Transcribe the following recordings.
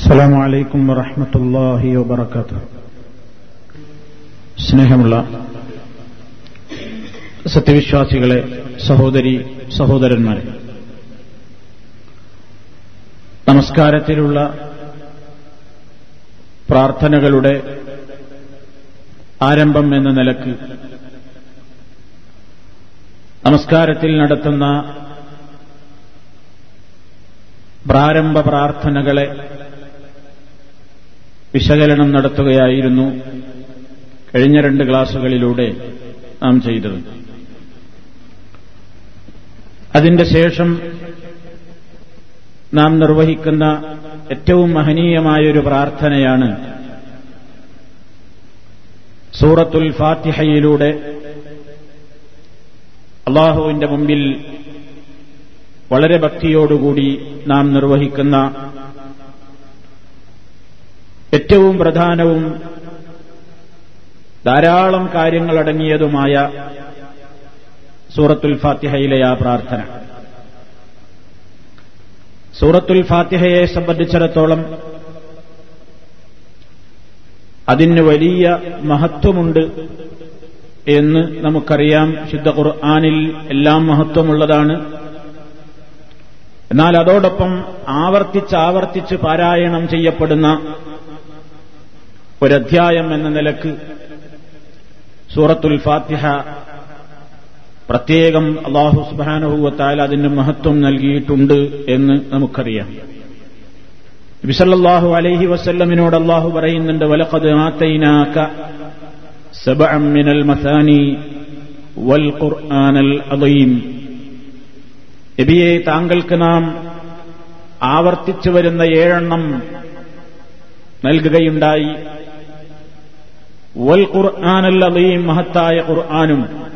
അസ്സലാമു വലൈക്കും വറഹമത്തല്ലാഹി വബർക്കാത്ത സ്നേഹമുള്ള സത്യവിശ്വാസികളെ സഹോദരി സഹോദരന്മാരെ നമസ്കാരത്തിലുള്ള പ്രാർത്ഥനകളുടെ ആരംഭം എന്ന നിലയ്ക്ക് നമസ്കാരത്തിൽ നടത്തുന്ന പ്രാരംഭ പ്രാർത്ഥനകളെ വിശകലനം നടത്തുകയായിരുന്നു കഴിഞ്ഞ രണ്ട് ക്ലാസുകളിലൂടെ നാം ചെയ്തത്. അതിന്റെ ശേഷം നാം നിർവഹിക്കുന്ന ഏറ്റവും മഹനീയമായൊരു പ്രാർത്ഥനയാണ് സൂറത്തുൽ ഫാത്തിഹയിലൂടെ അള്ളാഹുവിന്റെ മുമ്പിൽ വളരെ ഭക്തിയോടുകൂടി നാം നിർവഹിക്കുന്ന ഏറ്റവും പ്രധാനവും ധാരാളം കാര്യങ്ങളടങ്ങിയതുമായ സൂറത്തുൽ ഫാത്തിഹയിലെ ആ പ്രാർത്ഥന. സൂറത്തുൽ ഫാത്തിഹയെ സംബന്ധിച്ചിടത്തോളം അതിന് വലിയ മഹത്വമുണ്ട് എന്ന് നമുക്കറിയാം. ശുദ്ധ ഖുർആാനിൽ എല്ലാം മഹത്വമുള്ളതാണ്. എന്നാൽ അതോടൊപ്പം ആവർത്തിച്ചാവർത്തിച്ച് ആവർത്തിച്ച് പാരായണം ചെയ്യപ്പെടുന്ന ഒരധ്യായം എന്ന നിലയ്ക്ക് സൂറത്തുൽ ഫാത്തിഹ പ്രത്യേകം അള്ളാഹു സുബാനുഭൂവത്താൽ അതിന് മഹത്വം നൽകിയിട്ടുണ്ട് എന്ന് നമുക്കറിയാം. വിസല്ലാഹു അലൈഹി വസല്ലമിനോട് അള്ളാഹു പറയുന്നുണ്ട് വലഖദ് ആത്തൈനാക സബഅം മിനൽ മസാനി വൽ ഖുർആനൽ അദീം. നബിയെ താങ്കൾക്ക് നാം ആവർത്തിച്ചു വരുന്ന ഏഴെണ്ണം നൽകുകയുണ്ടായി. വൽ ഖുർആാനല്ലതയും മഹത്തായ ഖുർആാനും.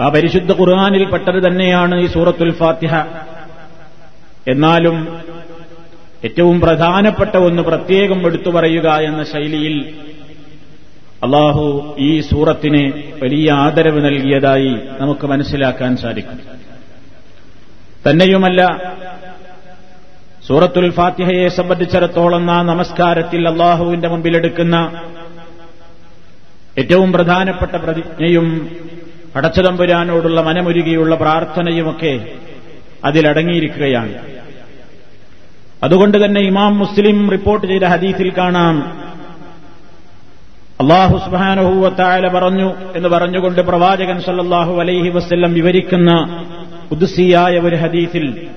ആ പരിശുദ്ധ ഖുർആാനിൽ പെട്ടത് തന്നെയാണ് ഈ സൂറത്തുൽ ഫാത്തിഹ. എന്നാലും ഏറ്റവും പ്രധാനപ്പെട്ട ഒന്ന് പ്രത്യേകം എടുത്തു പറയുക എന്ന ശൈലിയിൽ അള്ളാഹു ഈ സൂറത്തിന് വലിയ ആദരവ് നൽകിയതായി നമുക്ക് മനസ്സിലാക്കാൻ സാധിക്കും. തന്നെയുമല്ല സൂറത്തുൽ ഫാത്തിഹയെ സംബന്ധിച്ചിടത്തോളം ആ നമസ്കാരത്തിൽ അള്ളാഹുവിന്റെ മുമ്പിലെടുക്കുന്ന ഏറ്റവും പ്രധാനപ്പെട്ട പ്രതിജ്ഞയും പടച്ചതമ്പുരാനോടുള്ള മനമൊരുകിയുള്ള പ്രാർത്ഥനയുമൊക്കെ അതിലടങ്ങിയിരിക്കുകയാണ്. അതുകൊണ്ട് തന്നെ ഇമാം മുസ്ലിം റിപ്പോർട്ട് ചെയ്ത ഹദീസിൽ കാണാം. അള്ളാഹു സുബാനഹൂവത്തായ പറഞ്ഞു എന്ന് പറഞ്ഞുകൊണ്ട് പ്രവാചകൻ സല്ലാഹു അലൈഹി വസ്ല്ലം വിവരിക്കുന്ന ഉദ്സിയായ ഒരു ഹദീസിൽ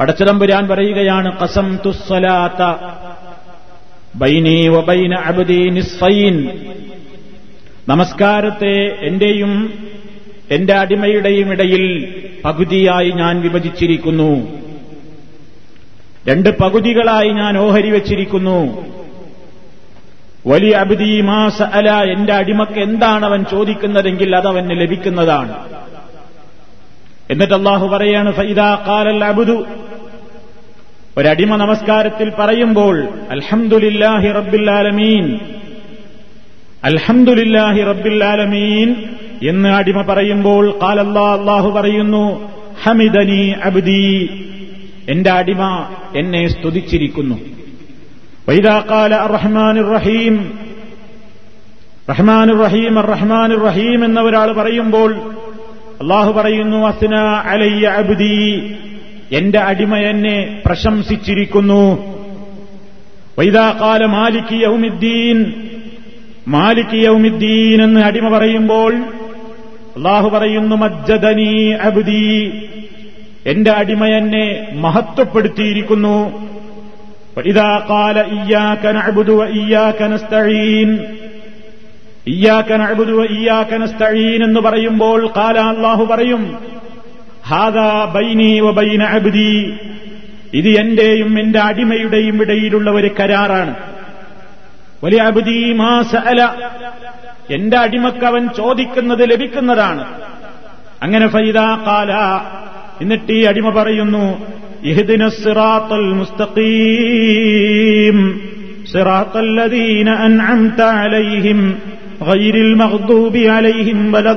പടച്ചതമ്പുരാൻ പറയുകയാണ് കസം തുസ്സലാത്ത ബൈനി വബൈന അബ്ദി നിസ്ഫൈൻ. നമസ്കാരത്തെ എന്റെയും എന്റെ അടിമയുടെയും ഇടയിൽ പകുതിയായി ഞാൻ വിഭജിച്ചിരിക്കുന്നു. രണ്ട് പകുതികളായി ഞാൻ ഓഹരി വച്ചിരിക്കുന്നു. വലിയ അബുദി മാസ അല എന്റെ അടിമക്ക് എന്താണ് അവൻ ചോദിക്കുന്നതെങ്കിൽ അതവന് ലഭിക്കുന്നതാണ്. എന്നിട്ട് അള്ളാഹു പറയാണ് ഫൈദാ കാലൽ അബുദു ഒരടിമ നമസ്കാരത്തിൽ പറയുമ്പോൾ അൽഹംദുലില്ലാഹി റബ്ബില്ലാലമീൻ അൽഹംദുലില്ലാഹി റബ്ബില്ലാലമീൻ എന്ന് അടിമ പറയുമ്പോൾ കാലല്ലാ അള്ളാഹു പറയുന്നു ഹമിദനി അബ്ദി എന്റെ അടിമ എന്നെ സ്തുതിച്ചിരിക്കുന്നു. വൈദാകാല റഹ്മാൻ റഹീം റഹ്മാനുർ റഹീം റഹ്മാൻ റഹീം എന്ന ഒരാൾ പറയുമ്പോൾ അള്ളാഹു പറയുന്നു അസ്ന അലയ്യ അബ്ദി എന്റെ അടിമ എന്നെ പ്രശംസിച്ചിരിക്കുന്നു. വൈദാകാല മാലിക് യൗമിദ്ദീൻ. മാലിക് യൗമിദ്ദീൻ എന്ന് അടിമ പറയുമ്പോൾ അള്ളാഹു പറയുന്നു മജ്ജദനി അബുദി. എന്റെ അടിമ എന്നെ മഹത്വപ്പെടുത്തിയിരിക്കുന്നു. കാല ഇയ്യാക്കൻ അബുദുവ ഇയ്യാക്കനസ്തഴീൻ ഇയ്യാക്കനഅബുദുവ نستعين എന്ന് പറയുമ്പോൾ കാല അള്ളാഹു പറയും ഹാദാ ബൈനി വ ബൈന അബ്ദി ഇത് എന്റെയും എന്റെ അടിമയുടെയും ഇടയിലുള്ള ഒരു കരാറാണ് വലിയ അബുദി മാ സഅല എന്റെ അടിമക്ക് അവൻ ചോദിക്കുന്നത് ലഭിക്കുന്നതാണ് അങ്ങനെ ഫൈദാ കാല എന്നിട്ട് ഈ അടിമ പറയുന്നു ഇഹ്ദിന സിറാത്തൽ മുസ്തഖീം സിറാത്തൽ ലദീന അൻഅംത അലൈഹിം غير المغضوب عليهم ولا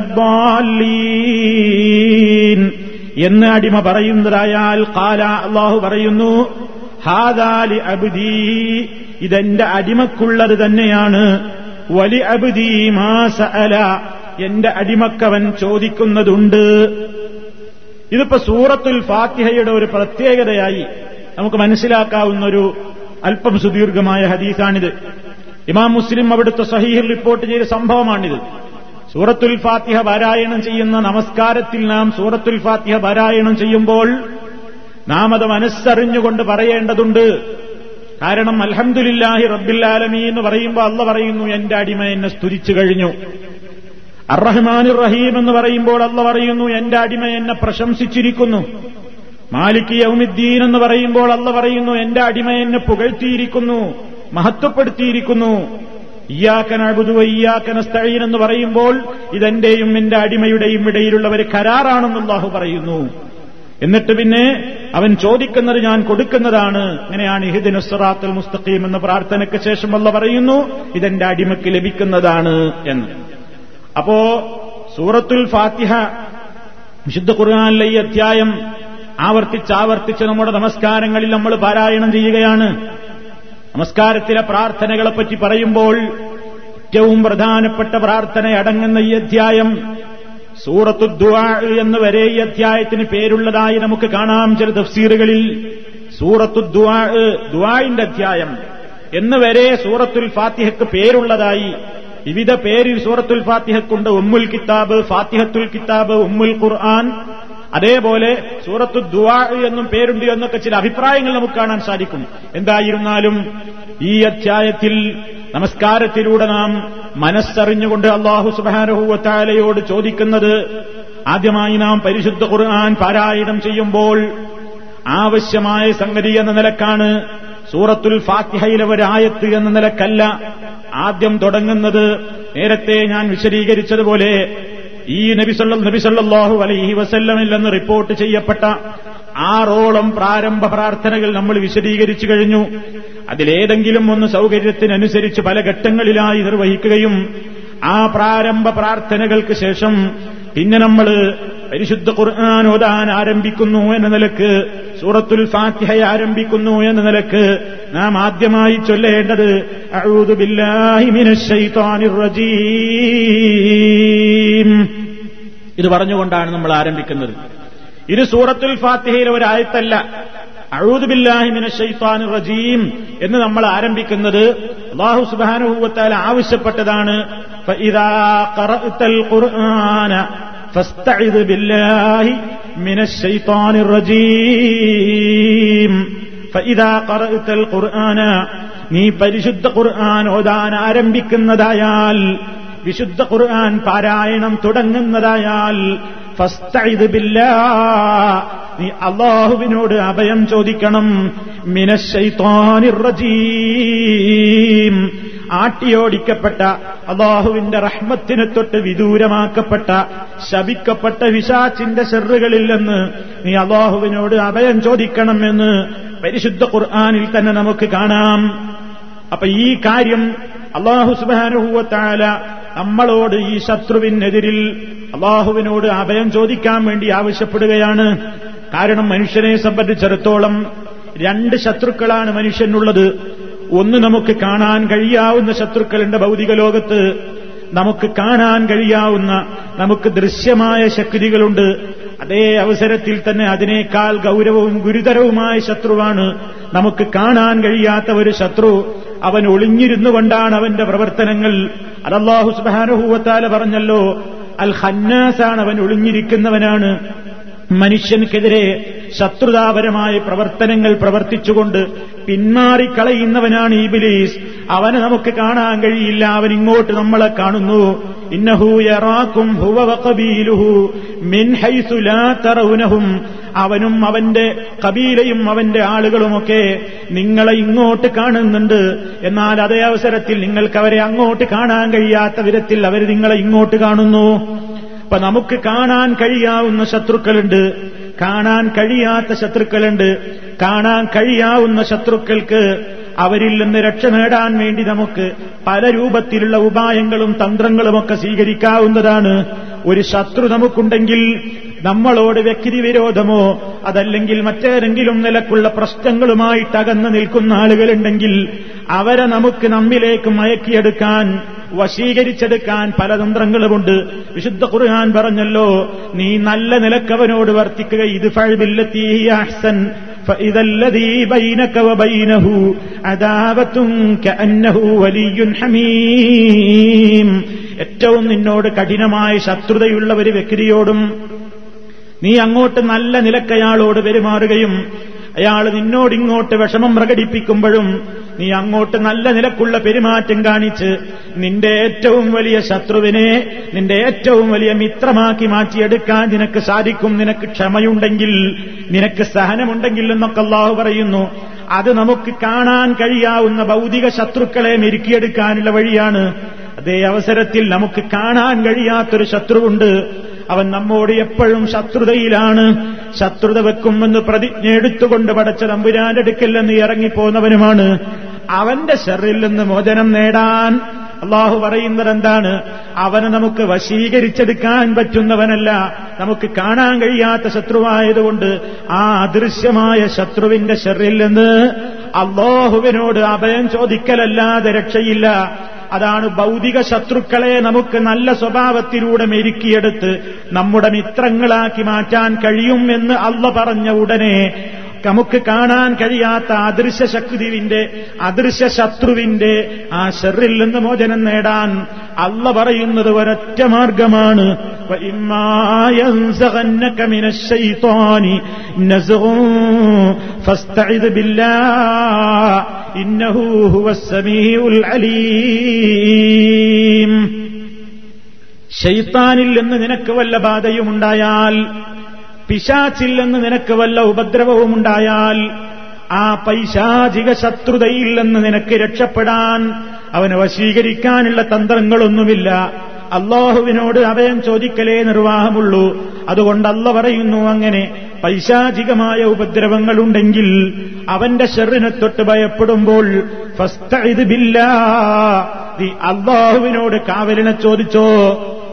الضالين എന്ന് അടിമ പറയുന്നതായാൽ കാല അള്ളാഹു പറയുന്നു ഹാദാലി അബുദീ. ഇതെന്റെ അടിമക്കുള്ളത് തന്നെയാണ്. വലി അബുദീ മാസ അല എന്റെ അടിമക്കവൻ ചോദിക്കുന്നതുണ്ട്. ഇതിപ്പോ സൂറത്തുൽ ഫാത്തിഹയുടെ ഒരു പ്രത്യേകതയായി നമുക്ക് മനസ്സിലാക്കാവുന്ന ഒരു അല്പം സുദീർഘമായ ഹദീസാണിത്. ഇമാം മുസ്ലിം അവിടുത്തെ സഹീഹിൽ റിപ്പോർട്ട് ചെയ്ത സംഭവമാണിത്. സൂറത്തുൽ ഫാത്തിഹ പാരായണം ചെയ്യുന്ന നമസ്കാരത്തിൽ നാം സൂറത്തുൽ ഫാത്തിഹ പാരായണം ചെയ്യുമ്പോൾ നാം അത് മനസ്സറിഞ്ഞുകൊണ്ട് പറയേണ്ടതുണ്ട്. കാരണം അൽഹംദുലില്ലാഹി റബ്ബില്ലാലമീ എന്ന് പറയുമ്പോൾ അല്ല പറയുന്നു എന്റെ അടിമ എന്നെ സ്തുതിച്ചു കഴിഞ്ഞു. അറഹ്മാനുർ റഹീം എന്ന് പറയുമ്പോൾ അല്ല പറയുന്നു എന്റെ അടിമ എന്നെ പ്രശംസിച്ചിരിക്കുന്നു. മാലിക് യൗമിദ്ദീൻ എന്ന് പറയുമ്പോൾ അല്ല പറയുന്നു എന്റെ അടിമ എന്നെ പുകഴ്ത്തിയിരിക്കുന്നു മഹത്വപ്പെടുത്തിയിരിക്കുന്നു. ഇയാക്കനബുദു ഇയാക്കനസ്തഴീൻ എന്ന് പറയുമ്പോൾ ഇതെന്റെയും എന്റെ അടിമയുടെയും ഇടയിലുള്ള ഒരു കരാറാണെന്ന് അള്ളാഹു പറയുന്നു. എന്നിട്ട് പിന്നെ അവൻ ചോദിക്കുന്നത് ഞാൻ കൊടുക്കുന്നതാണ്. ഇങ്ങനെയാണ് ഇഹിദിൻ സിറാത്തുൽ മുസ്തഖീം എന്ന പ്രാർത്ഥനയ്ക്ക് ശേഷം അല്ല പറയുന്നു ഇതെന്റെ അടിമയ്ക്ക് ലഭിക്കുന്നതാണ് എന്ന്. അപ്പോ സൂറത്തുൽ ഫാത്തിഹ വിശുദ്ധ ഖുർആാനിലെ ഈ അധ്യായം ആവർത്തിച്ചാവർത്തിച്ച് ആവർത്തിച്ച് നമ്മുടെ നമസ്കാരങ്ങളിൽ നമ്മൾ പാരായണം ചെയ്യുകയാണ്. നമസ്കാരത്തിലെ പ്രാർത്ഥനകളെപ്പറ്റി പറയുമ്പോൾ ഏറ്റവും പ്രധാനപ്പെട്ട പ്രാർത്ഥന അടങ്ങുന്ന ഈ അധ്യായം സൂറത്തു ദുആ എന്ന് വരെ ഈ അധ്യായത്തിന് പേരുള്ളതായി നമുക്ക് കാണാം ചില തഫ്സീറുകളിൽ. സൂറത്തു ദുആ അധ്യായം എന്ന് വരെ സൂറത്തുൽ ഫാത്തിഹക്ക് പേരുള്ളതായി. വിവിധ പേരിൽ സൂറത്തുൽ ഫാത്തിഹക്കുണ്ട്. ഉമ്മുൽ കിതാബ് ഫാത്തിഹത്തുൽ കിതാബ് ഉമ്മുൽ ഖുർആൻ അതേപോലെ സൂറത്തു ദുവാ എന്നും പേരുണ്ട് എന്നൊക്കെ ചില അഭിപ്രായങ്ങൾ നമുക്ക് കാണാൻ സാധിക്കും. എന്തായിരുന്നാലും ഈ അധ്യായത്തിൽ നമസ്കാരത്തിലൂടെ നാം മനസ്സറിഞ്ഞുകൊണ്ട് അള്ളാഹു സുബാനഹുവത്താലയോട് ചോദിക്കുന്നത് ആദ്യമായി നാം പരിശുദ്ധ ഖുർആൻ പാരായണം ചെയ്യുമ്പോൾ ആവശ്യമായ സംഗതി എന്ന നിലക്കാണ് സൂറത്തുൽ ഫാത്തിഹയിലെ ഒരായത്ത് എന്ന നിലക്കല്ല ആദ്യം തുടങ്ങുന്നത്. നേരത്തെ ഞാൻ വിശദീകരിച്ചതുപോലെ ഈ നബിസല്ല നബിസല്ലാഹു അലൈഹി വസല്ലമിൽ നിന്ന് റിപ്പോർട്ട് ചെയ്യപ്പെട്ട ആറോളം പ്രാരംഭ പ്രാർത്ഥനകൾ നമ്മൾ വിശദീകരിച്ചു കഴിഞ്ഞു. അതിലേതെങ്കിലും ഒന്ന് സൗകര്യത്തിനനുസരിച്ച് പല ഘട്ടങ്ങളിലായി നിർവഹിക്കുകയും ആ പ്രാരംഭ പ്രാർത്ഥനകൾക്ക് ശേഷം പിന്നെ നമ്മൾ പരിശുദ്ധ ഖുർആൻ ഓതാൻ ആരംഭിക്കുന്നു എന്ന നിലയ്ക്ക് സൂറത്തുൽ ഫാത്തിഹ ആരംഭിക്കുന്നു എന്ന നിലയ്ക്ക് നാം ആദ്യമായി ചൊല്ലേണ്ടത് മിനശ് ശൈത്വാനിർ റജീം. ഇത് പറഞ്ഞുകൊണ്ടാണ് നമ്മൾ ആരംഭിക്കുന്നത്. ഇത് സൂറത്തുൽ ഫാത്തിഹയിലെ ഒരായത്തല്ല അഴൂദ് ബില്ലാഹി മിനശ് റജീം എന്ന് നമ്മൾ ആരംഭിക്കുന്നത്. അള്ളാഹു സുബാനുഭൂവത്താൽ ആവശ്യപ്പെട്ടതാണ് നീ പരിശുദ്ധ ഖുർആൻ ഓതാൻ ആരംഭിക്കുന്നതായാൽ വിശുദ്ധ ഖുർആൻ പാരായണം തുടങ്ങുന്നതായാൽ ഫസ്തഇദ് ബില്ലാ നീ അള്ളാഹുവിനോട് അഭയം ചോദിക്കണം. മിനശൈത്വാനിർ റജീം. ആട്ടിയോടിക്കപ്പെട്ട അള്ളാഹുവിന്റെ റഹ്മത്തിനെ തൊട്ട് വിദൂരമാക്കപ്പെട്ട ശപിക്കപ്പെട്ട വിശാച്ചിന്റെ ഷെറുകളിൽ നീ അള്ളാഹുവിനോട് അഭയം ചോദിക്കണമെന്ന് പരിശുദ്ധ ഖുർആാനിൽ തന്നെ നമുക്ക് കാണാം. അപ്പൊ ഈ കാര്യം അള്ളാഹു സുബാനുഭൂവത്താല നമ്മളോട് ഈ ശത്രുവിനെതിരിൽ അള്ളാഹുവിനോട് അഭയം ചോദിക്കാൻ വേണ്ടി ആവശ്യപ്പെടുകയാണ്. കാരണം മനുഷ്യനെ സംബന്ധിച്ചിടത്തോളം രണ്ട് ശത്രുക്കളാണ് മനുഷ്യനുള്ളത്. ഒന്ന് നമുക്ക് കാണാൻ കഴിയാവുന്ന ശത്രുക്കളുണ്ട് ഭൗതിക ലോകത്ത്. നമുക്ക് കാണാൻ കഴിയാവുന്ന നമുക്ക് ദൃശ്യമായ ശക്തികളുണ്ട്. അതേ അവസരത്തിൽ തന്നെ അതിനേക്കാൾ ഗൗരവവും ഗുരുതരവുമായ ശത്രുവാണ്. നമുക്ക് കാണാൻ കഴിയാത്ത ഒരു ശത്രു അവൻ ഒളിഞ്ഞിരുന്നു കൊണ്ടാണ് അവന്റെ പ്രവർത്തനങ്ങൾ. അതല്ലാഹു സുബാനുഹൂവത്താല പറഞ്ഞല്ലോ അൽ ഹന്നാസാണ് അവൻ ഒളിഞ്ഞിരിക്കുന്നവനാണ്. മനുഷ്യൻക്കെതിരെ ശത്രുതാപരമായ പ്രവർത്തനങ്ങൾ പ്രവർത്തിച്ചുകൊണ്ട് പിന്മാറിക്കളയുന്നവനാണ് ഈ ബിലീസ് അവനെ നമുക്ക് കാണാൻ കഴിയില്ല അവൻ ഇങ്ങോട്ട് നമ്മളെ കാണുന്നു. ഇന്നഹു യറാക്കും ഹുവകബീലുഹു മിൻ ഹൈസു ലാ തറൗനഹും. അവനും അവന്റെ കബീലയും അവന്റെ ആളുകളുമൊക്കെ നിങ്ങളെ ഇങ്ങോട്ട് കാണുന്നുണ്ട്. എന്നാൽ അതേ അവസരത്തിൽ നിങ്ങൾക്ക് അവരെ അങ്ങോട്ട് കാണാൻ കഴിയാത്ത വിധത്തിൽ അവർ നിങ്ങളെ ഇങ്ങോട്ട് കാണുന്നു. അപ്പൊ നമുക്ക് കാണാൻ കഴിയാവുന്ന ശത്രുക്കളുണ്ട്. കാണാൻ കഴിയാത്ത ശത്രുക്കളുണ്ട്. കാണാൻ കഴിയാവുന്ന ശത്രുക്കൾക്ക് അവരിൽ നിന്ന് രക്ഷ നേടാൻ വേണ്ടി നമുക്ക് പല രൂപത്തിലുള്ള ഉപായങ്ങളും തന്ത്രങ്ങളുമൊക്കെ സ്വീകരിക്കാവുന്നതാണ്. ഒരു ശത്രു നമുക്കുണ്ടെങ്കിൽ നമ്മളോട് വ്യക്തി വിരോധമോ അതല്ലെങ്കിൽ മറ്റേതെങ്കിലും നിലക്കുള്ള പ്രശ്നങ്ങളുമായിട്ട് അകന്നു നിൽക്കുന്ന ആളുകളുണ്ടെങ്കിൽ അവരെ നമുക്ക് നമ്മിലേക്ക് മയക്കിയെടുക്കാൻ വശീകരിച്ചെടുക്കാൻ പല തന്ത്രങ്ങളുമുണ്ട്. വിശുദ്ധ ഖുർആൻ പറഞ്ഞല്ലോ നീ നല്ല നിലക്കവനോട് വർത്തിക്കുക ഇത് ഫഴബില്ലത്തി അഹ്സൻ. ഏറ്റവും നിന്നോട് കഠിനമായ ശത്രുതയുള്ള ഒരു വ്യക്തിയോടും നീ അങ്ങോട്ട് നല്ല നിലക്കയാളോട് പെരുമാറുകയും അയാൾ നിന്നോടിങ്ങോട്ട് വിഷമം പ്രകടിപ്പിക്കുമ്പോഴും നീ അങ്ങോട്ട് നല്ല നിലക്കുള്ള പെരുമാറ്റം കാണിച്ച് നിന്റെ ഏറ്റവും വലിയ ശത്രുവിനെ നിന്റെ ഏറ്റവും വലിയ മിത്രമാക്കി മാറ്റിയെടുക്കാൻ നിനക്ക് സാധിക്കും നിനക്ക് ക്ഷമയുണ്ടെങ്കിൽ നിനക്ക് സഹനമുണ്ടെങ്കിൽ എന്നൊക്കെ അള്ളാഹു പറയുന്നു. അത് നമുക്ക് കാണാൻ കഴിയാവുന്ന ഭൗതിക ശത്രുക്കളെ മെരുക്കിയെടുക്കാനുള്ള വഴിയാണ്. അതേ അവസരത്തിൽ നമുക്ക് കാണാൻ കഴിയാത്തൊരു ശത്രുവുണ്ട്. അവൻ നമ്മോട് എപ്പോഴും ശത്രുതയിലാണ്. ശത്രുത വെക്കുമെന്ന് പ്രതിജ്ഞ എടുത്തുകൊണ്ട് പടച്ച തമ്പുരാന്റെ അടുക്കൽ നിന്ന് ഇറങ്ങിപ്പോന്നവനുമാണ്. അവന്റെ ഷെറിൽ നിന്ന് മോചനം നേടാൻ അള്ളാഹു പറയുന്നത് എന്താണ് അവനെ നമുക്ക് വശീകരിച്ചെടുക്കാൻ പറ്റുന്നവനല്ല. നമുക്ക് കാണാൻ കഴിയാത്ത ശത്രുവായതുകൊണ്ട് ആ അദൃശ്യമായ ശത്രുവിന്റെ ഷെറിൽ നിന്ന് അള്ളാഹുവിനോട് അഭയം ചോദിക്കലല്ലാതെ രക്ഷയില്ല. അതാണ് ഭൗതിക ശത്രുക്കളെ നമുക്ക് നല്ല സ്വഭാവത്തിലൂടെ മെരുക്കിയെടുത്ത് നമ്മുടെ മിത്രങ്ങളാക്കി മാറ്റാൻ കഴിയും എന്ന് അള്ള പറഞ്ഞ ഉടനെ നമുക്ക് കാണാൻ കഴിയാത്ത അദൃശ്യ ശക്തിവിന്റെ അദൃശ്യ ശത്രുവിന്റെ ആ ഷെറിൽ നിന്ന് മോചനം നേടാൻ അല്ല പറയുന്നത് ഒരൊറ്റ മാർഗമാണ്. ഷെയ്ത്താനിൽ നിന്ന് നിനക്ക് വല്ല ബാധയുമുണ്ടായാൽ പിശാച്ചിൽ നിന്ന് നിനക്ക് വല്ല ഉപദ്രവവുമുണ്ടായാൽ ആ പൈശാചിക ശത്രുതയിൽ നിന്ന് നിനക്ക് രക്ഷപ്പെടാൻ അവനെ വശീകരിക്കാനുള്ള തന്ത്രങ്ങളൊന്നുമില്ല. അള്ളാഹുവിനോട് അഭയം ചോദിക്കലേ നിർവാഹമുള്ളൂ. അതുകൊണ്ട് പറയുന്നു അങ്ങനെ പൈശാചികമായ ഉപദ്രവങ്ങളുണ്ടെങ്കിൽ അവന്റെ ഷെറിനെ തൊട്ട് ഭയപ്പെടുമ്പോൾ ഫസ്തഇദ് ബില്ലാ നീ അള്ളാഹുവിനോട് കാവലിനെ ചോദിച്ചോ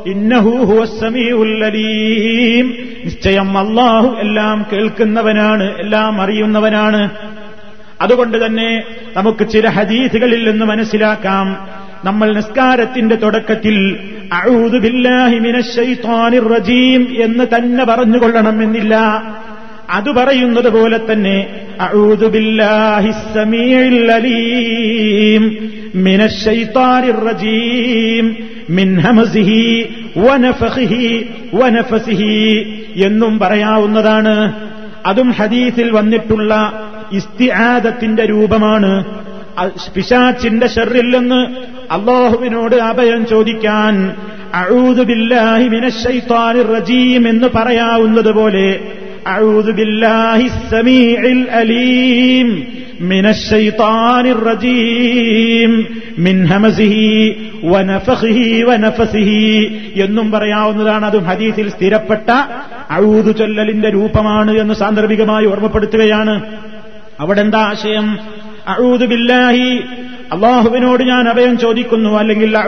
ഇന്നഹൂഹുവീം നിശ്ചയം അള്ളാഹു എല്ലാം കേൾക്കുന്നവനാണ് എല്ലാം അറിയുന്നവനാണ്. അതുകൊണ്ട് തന്നെ നമുക്ക് ചില ഹദീസുകളിൽ നിന്ന് മനസ്സിലാക്കാം. നമ്മൾ നിസ്കാരത്തിന്റെ തുടക്കത്തിൽ റജീം എന്ന് തന്നെ പറഞ്ഞുകൊള്ളണമെന്നില്ല. അത് പറയുന്നത് പോലെ തന്നെ റജീം. മിൻ ഹമസിഹി വനഫഹിഹി വനഫസിഹി എന്നും പറയാവുന്നതാണ്. അതും ഹദീസിൽ വന്നിട്ടുള്ള ഇസ്തിആദത്തിന്റെ രൂപമാണ്. പിശാച്ചിന്റെ ഷെറിൽ നിന്ന് അള്ളാഹുവിനോട് അഭയം ചോദിക്കാൻ റജീം എന്ന് പറയാവുന്നത് പോലെ അഴൂതുബില്ലാഹി എന്നും പറയാവുന്നതാണ് അതും ഹദീസിൽ സ്ഥിരപ്പെട്ട അഴൂതു ചൊല്ലലിന്റെ രൂപമാണ് എന്ന് സാന്ദർഭികമായി ഓർമ്മപ്പെടുത്തുകയാണ്. അവിടെ എന്താ ആശയം അഴൂതുബില്ലാഹി അള്ളാഹുവിനോട് ഞാൻ അഭയം ചോദിക്കുന്നു. അല്ലെങ്കിൽ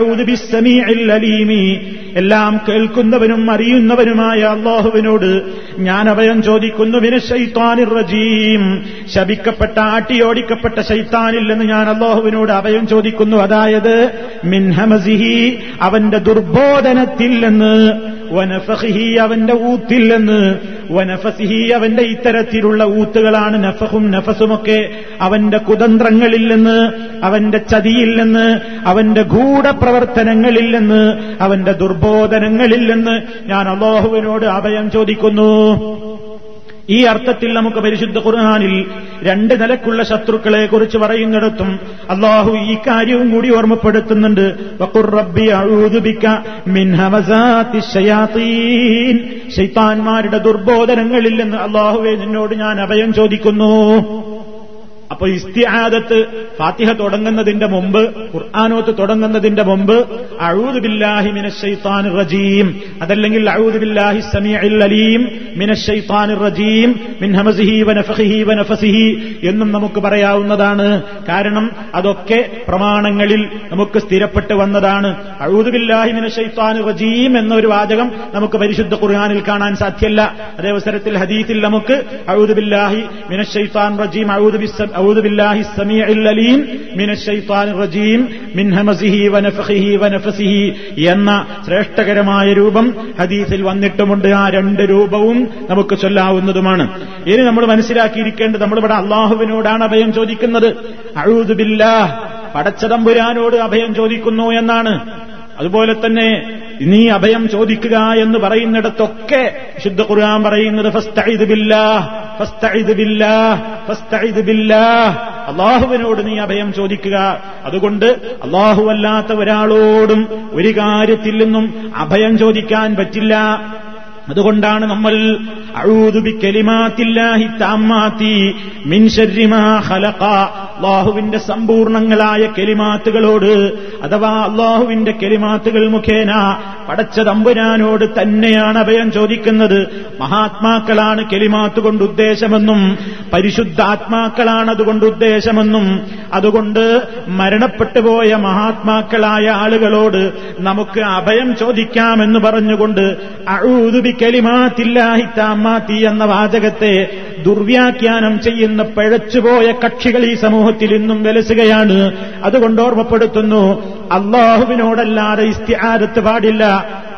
അലീമി. എല്ലാം കേൾക്കുന്നവനും അറിയുന്നവനുമായ അള്ളാഹുവിനോട് ഞാൻ അഭയം ചോദിക്കുന്നു വിനശൈത്താനിർ റജീം. ശപിക്കപ്പെട്ട ആട്ടിയോടിക്കപ്പെട്ട ശൈത്താനില്ലെന്ന് ഞാൻ അള്ളാഹുവിനോട് അഭയം ചോദിക്കുന്നു. അതായത് മിൻഹമസിഹി അവന്റെ ദുർബോധനത്തിൽ നിന്ന് വനഫഹിഹി അവന്റെ ഊത്തിൽ നിന്ന് വനഫസിഹി അവന്റെ ഇത്തരത്തിലുള്ള ഊത്തുകളാണ് നഫഹും നഫസുമൊക്കെ. അവന്റെ കുതന്ത്രങ്ങളിൽ നിന്ന് അവന്റെ ചതിയിൽ നിന്ന് അവന്റെ ഗൂഢപ്രവർത്തനങ്ങളിൽ നിന്ന് അവന്റെ ദുർബോധനങ്ങളിൽ നിന്ന് ഞാൻ അള്ളാഹുവിനോട് അഭയം ചോദിക്കുന്നു. ഈ അർത്ഥത്തിൽ നമുക്ക് പരിശുദ്ധ ഖുർആാനിൽ രണ്ട് നിലക്കുള്ള ശത്രുക്കളെ കുറിച്ച് പറയുന്നിടത്തും അള്ളാഹു ഈ കാര്യവും കൂടി ഓർമ്മപ്പെടുത്തുന്നുണ്ട്. ശൈത്താൻമാരുടെ ദുർബോധനങ്ങളിൽ നിന്ന് അള്ളാഹുവെ നിന്നോട് ഞാൻ അഭയം ചോദിക്കുന്നു. അപ്പൊ ഇസ്തിആദത്ത് ഫാത്തിഹ തുടങ്ങുന്നതിന്റെ മുമ്പ് ഖുർആാനോത്ത് തുടങ്ങുന്നതിന്റെ മുമ്പ് അഴൂദ് ബില്ലാഹി മിനശൈത്താൻ റജീം. അതല്ലെങ്കിൽ അഴൂദ് ബില്ലാഹി സമീഉൽ അലീം മിനശൈത്താൻ റജീം മിൻ ഹമസിഹി വനഫഖിഹി വനഫസിഹി എന്നും നമുക്ക് പറയാവുന്നതാണ്. കാരണം അതൊക്കെ പ്രമാണങ്ങളിൽ നമുക്ക് സ്ഥിരപ്പെട്ട് വന്നതാണ്. അഴൂദ് ബില്ലാഹി മിനശൈത്താൻ റജീം എന്നൊരു വാചകം നമുക്ക് പരിശുദ്ധ ഖുർആാനിൽ കാണാൻ സാധ്യല്ല. അതേ അവസരത്തിൽ ഹദീത്തിൽ നമുക്ക് അഴൂദ് ബില്ലാഹി മിനശൈത്താൻ റജീം അഴൂദ് ബിസ് أعوذ بالله السميع العليم من الشيطان الرجيم من همزه ونفخه ونفسه എന്ന ശ്രേഷ്ഠകരമായ രൂപം ഹദീസിൽ വന്നിട്ടുമുണ്ട് ആ രണ്ട് രൂപവും നമുക്ക് ചൊല്ലാവുന്നതുമാണ് ഇനി നമ്മൾ മനസ്സിലാക്കിയിരിക്കേണ്ടത് നമ്മളിവിടെ അള്ളാഹുവിനോടാണ് അഭയം ചോദിക്കുന്നത് അഴൂതുബില്ലാ പടച്ചതമ്പുരാനോട് അഭയം ചോദിക്കുന്നു എന്നാണ് അതുപോലെ തന്നെ നീ അഭയം ചോദിക്കുക എന്ന് പറയുന്നിടത്തൊക്കെ ശുദ്ധ ഖുർആൻ പറയുന്നത് അള്ളാഹുവിനോട് നീ അഭയം ചോദിക്കുക. അതുകൊണ്ട് അള്ളാഹുവല്ലാത്ത ഒരാളോടും ഒരു കാര്യത്തിൽ നിന്നും അഭയം ചോദിക്കാൻ പറ്റില്ല. അതുകൊണ്ടാണ് നമ്മൾ അള്ളാഹുവിന്റെ സമ്പൂർണങ്ങളായ കെലിമാത്തുകളോട് അഥവാ അള്ളാഹുവിന്റെ കെലിമാത്തുകൾ മുഖേന പടച്ച തമ്പുരാനോട് തന്നെയാണ് അഭയം ചോദിക്കുന്നത്. മഹാത്മാക്കളാണ് കെലിമാത്ത് കൊണ്ട് ഉദ്ദേശമെന്നും പരിശുദ്ധാത്മാക്കളാണ് അതുകൊണ്ട് ഉദ്ദേശമെന്നും. അതുകൊണ്ട് മരണപ്പെട്ടുപോയ മഹാത്മാക്കളായ ആളുകളോട് നമുക്ക് അഭയം ചോദിക്കാമെന്ന് പറഞ്ഞുകൊണ്ട് അഴൂതുബി കലിമാത്തില്ലാഹി താമാത്തി എന്ന വാചകത്തെ ദുർവ്യാഖ്യാനം ചെയ്യുന്ന പഴച്ചുപോയ കക്ഷികൾ ഈ സമൂഹത്തിൽ ഇന്നും വിലസുകയാണ്. അതുകൊണ്ട് ഓർമ്മപ്പെടുത്തുന്നു അള്ളാഹുവിനോടല്ലാതെ ഇസ്തിഹാരത്ത് പാടില്ല.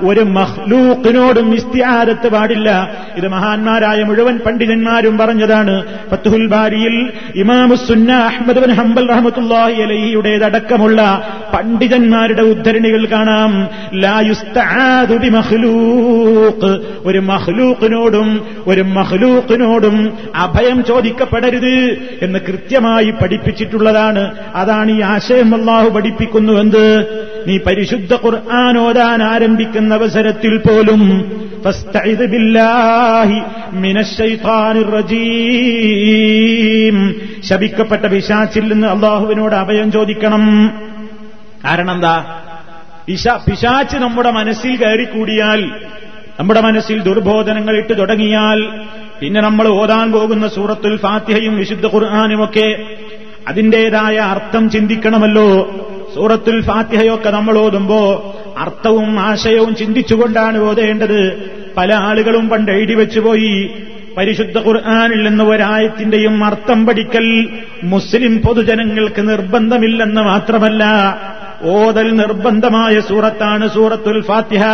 ഒരു മഹ്ലൂക്കിനോടും ഇസ്തിആരത്ത് പാടില്ല. ഇത് മഹാന്മാരായ മുഴുവൻ പണ്ഡിതന്മാരും പറഞ്ഞതാണ്. ഫത്തുഹുൽ ബാരിയിൽ ഇമാമുസുന്ന അഹമ്മദ് ബിൻ ഹംബൽ റഹമത്തുല്ലാഹി അലഹിയുടേതടക്കമുള്ള പണ്ഡിതന്മാരുടെ ഉദ്ധരണികൾ കാണാം. ലായുസ്താദുബി മഹ്ലൂക്ക് ഒരു മഹ്ലൂക്കിനോടും ഒരു മഹ്ലൂക്കിനോടും അഭയം ചോദിക്കപ്പെടരുത് എന്ന് കൃത്യമായി പഠിപ്പിച്ചിട്ടുള്ളതാണ്. അതാണ് ഈ ആശയം അള്ളാഹു പഠിപ്പിക്കുന്നു എന്ത് നീ പരിശുദ്ധ ഖുർആാനോദാൻ ഓതാൻ ആരംഭിക്കുന്ന അവസരത്തിൽ പോലും ശപിക്കപ്പെട്ട പിശാച്ചിൽ നിന്ന് അള്ളാഹുവിനോട് അഭയം ചോദിക്കണം. കാരണം എന്താ? പിശ പിശാച്ച് നമ്മുടെ മനസ്സിൽ കയറിക്കൂടിയാൽ നമ്മുടെ മനസ്സിൽ ദുർബോധനങ്ങൾ ഇട്ട് തുടങ്ങിയാൽ പിന്നെ നമ്മൾ ഓതാൻ പോകുന്ന സൂറത്തുൽ ഫാത്തിഹയും വിശുദ്ധ ഖുർആാനുമൊക്കെ അതിന്റേതായ അർത്ഥം ചിന്തിക്കണമല്ലോ. സൂറത്തുൽ ഫാത്തിഹയൊക്കെ നമ്മൾ ഓതുമ്പോ അർത്ഥവും ആശയവും ചിന്തിച്ചുകൊണ്ടാണ് ഓതേണ്ടത്. പല ആളുകളും പണ്ട് എഴുതി വെച്ചുപോയി പരിശുദ്ധ ഖുർആാനിൽ നിന്ന് ഒരായത്തിന്റെയും അർത്ഥം പഠിക്കൽ മുസ്ലിം പൊതുജനങ്ങൾക്ക് നിർബന്ധമില്ലെന്ന് മാത്രമല്ല ഓതൽ നിർബന്ധമായ സൂറത്താണ് സൂറത്തുൽ ഫാത്തിഹ.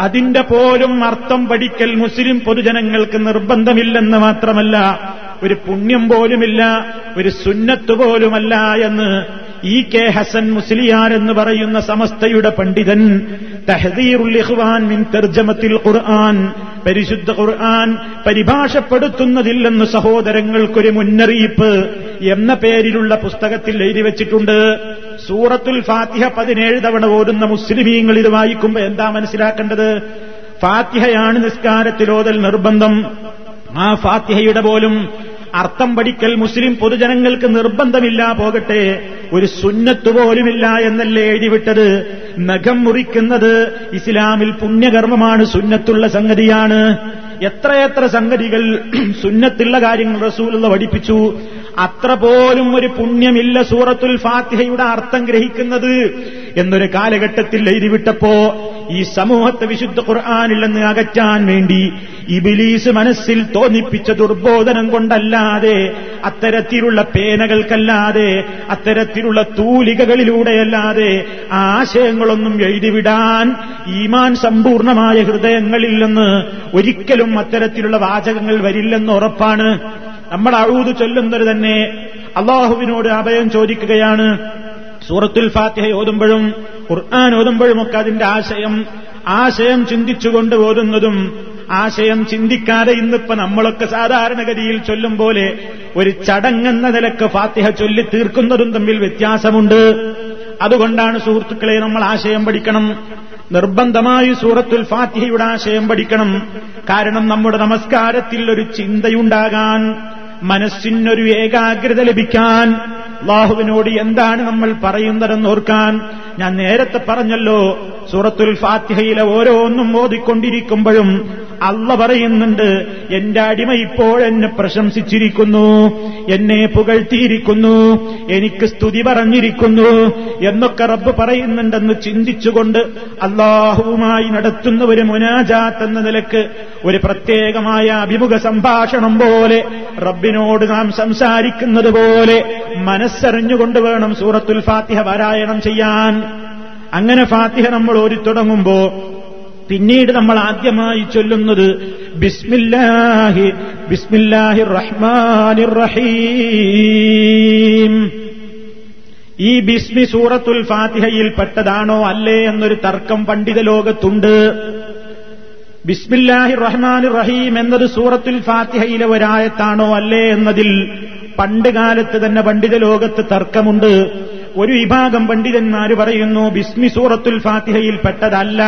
അതിന്റെ പോലും അർത്ഥം പഠിക്കൽ മുസ്ലിം പൊതുജനങ്ങൾക്ക് നിർബന്ധമില്ലെന്ന് മാത്രമല്ല ഒരു പുണ്യം പോലുമില്ല ഒരു സുന്നത്ത് പോലുമല്ല എന്ന് ഇ കെ ഹസൻ മുസ്ലിയാർ എന്ന് പറയുന്ന സമസ്തയുടെ പണ്ഡിതൻ തഹദീറുൽ ഇഖ്വാൻ മിൻ തർജമത്തിൽ ഖുർആൻ പരിശുദ്ധ ഖുർആൻ പരിഭാഷപ്പെടുത്തുന്നതില്ലെന്ന് സഹോദരങ്ങൾക്കൊരു മുന്നറിയിപ്പ് എന്ന പേരിലുള്ള പുസ്തകത്തിൽ എഴുതി വെച്ചിട്ടുണ്ട്. സൂറത്തുൽ ഫാത്തിഹ പതിനേഴ് തവണ ഓടുന്ന മുസ്ലിമീങ്ങൾ ഇത് വായിക്കുമ്പോൾ എന്താ മനസ്സിലാക്കേണ്ടത്? ഫാത്തിഹയാണ് നിസ്കാരത്തിലോതൽ നിർബന്ധം. ആ ഫാത്തിഹയുടെ പോലും അർത്ഥം പഠിക്കൽ മുസ്ലിം പൊതുജനങ്ങൾക്ക് നിർബന്ധമില്ല പോകട്ടെ. ഒരു സുന്നത്ത് പോലുമില്ല എന്നല്ലേ എഴുതിവിട്ടത്? നഖം മുറിക്കുന്നത് ഇസ്ലാമിൽ പുണ്യകർമ്മമാണ് സുന്നത്തുള്ള സംഗതിയാണ്. എത്രയെത്ര സംഗതികൾ സുന്നത്തുള്ള കാര്യങ്ങൾ റസൂലുള്ള പഠിപ്പിച്ചു. അത്ര പോലും ഒരു പുണ്യമില്ല സൂറത്തുൽ ഫാത്തിഹയുടെ അർത്ഥം ഗ്രഹിക്കുന്നത്. എന്നൊരു കാലഘട്ടത്തിൽ എഴുതിവിട്ടപ്പോ ഈ സമൂഹത്തെ വിശുദ്ധ ഖുർആാനിൽ അകറ്റാൻ വേണ്ടി ഇബിലീസ് മനസ്സിൽ തോന്നിപ്പിച്ച ദുർബോധനം കൊണ്ടല്ലാതെ അത്തരത്തിലുള്ള പേനകൾക്കല്ലാതെ അത്തരത്തിലുള്ള തൂലികകളിലൂടെയല്ലാതെ ആശയങ്ങളൊന്നും എഴുതിവിടാൻ ഈമാൻ സമ്പൂർണമായ ഹൃദയങ്ങളിൽ നിന്ന് ഒരിക്കലും അത്തരത്തിലുള്ള വാചകങ്ങൾ വരില്ലെന്ന് ഉറപ്പാണ്. നമ്മൾ അഴുതു ചൊല്ലുന്നത് തന്നെ അള്ളാഹുവിനോട് അഭയം ചോദിക്കുകയാണ്. സൂറത്തുൽ ഫാത്തിഹ ഓതുമ്പോഴും ഖുർആൻ ഓതുമ്പോഴുമൊക്കെ അതിന്റെ ആശയം ആശയം ചിന്തിച്ചുകൊണ്ട് ഓതുന്നതും ആശയം ചിന്തിക്കാതെ ഇന്നിപ്പോ നമ്മളൊക്കെ സാധാരണഗതിയിൽ ചൊല്ലും പോലെ ഒരു ചടങ്ങെന്ന നിലയ്ക്ക് ഫാത്തിഹ ചൊല്ലി തീർക്കുന്നതും തമ്മിൽ വ്യത്യാസമുണ്ട്. അതുകൊണ്ടാണ് സുഹൃത്തുക്കളെ നമ്മൾ ആശയം പഠിക്കണം. നിർബന്ധമായി സൂറത്തുൽ ഫാത്തിഹയുടെ ആശയം പഠിക്കണം. കാരണം നമ്മുടെ നമസ്കാരത്തിൽ ഒരു ചിന്തയുണ്ടാകാൻ മനസ്സിനൊരു ഏകാഗ്രത ലഭിക്കാൻ. അള്ളാഹുവിനോട് എന്താണ് നമ്മൾ പറയുന്നതെന്ന് ഓർക്കാൻ. ഞാൻ നേരത്തെ പറഞ്ഞല്ലോ സൂറത്തുൽ ഫാത്തിഹയിലെ ഓരോന്നും ഓതിക്കൊണ്ടിരിക്കുമ്പോഴും അല്ല പറയുന്നുണ്ട് എന്റെ അടിമ ഇപ്പോഴെന്നെ പ്രശംസിച്ചിരിക്കുന്നു എന്നെ പുകഴ്ത്തിയിരിക്കുന്നു എനിക്ക് സ്തുതി പറഞ്ഞിരിക്കുന്നു എന്നൊക്കെ റബ്ബ് പറയുന്നുണ്ടെന്ന് ചിന്തിച്ചുകൊണ്ട് അള്ളാഹുവുമായി നടത്തുന്ന ഒരു മുനാജാത്ത് എന്ന നിലയ്ക്ക് ഒരു പ്രത്യേകമായ അഭിമുഖ സംഭാഷണം പോലെ റബ്ബിനോട് നാം സംസാരിക്കുന്നത് പോലെ മനസ്സറിഞ്ഞുകൊണ്ട് വേണം സൂറത്തുൽ ഫാത്തിഹ പാരായണം ചെയ്യാൻ. അങ്ങനെ ഫാത്തിഹ നമ്മൾ ഓരി തുടങ്ങുമ്പോ പിന്നീട് നമ്മൾ ആദ്യമായി ചൊല്ലുന്നത് ബിസ്മില്ലാഹി ബിസ്മില്ലാഹി റഹ്മാനി റഹീം ഈ ബിസ്മി സൂറത്തുൽ ഫാത്തിഹയിൽ പെട്ടതാണോ അല്ലേ എന്നൊരു തർക്കം പണ്ഡിത ലോകത്തുണ്ട്. ബിസ്മില്ലാഹി റഹ്മാൻ റഹീം എന്നത് സൂറത്തുൽ ഫാത്തിഹയിലെ ഒരായത്താണോ അല്ലേ എന്നതിൽ പണ്ട് കാലത്ത് തന്നെ പണ്ഡിത ലോകത്ത് തർക്കമുണ്ട്. ഒരു വിഭാഗം പണ്ഡിതന്മാർ പറയുന്നു ബിസ്മി സൂറത്തുൽ ഫാത്തിഹയിൽ പെട്ടതല്ല.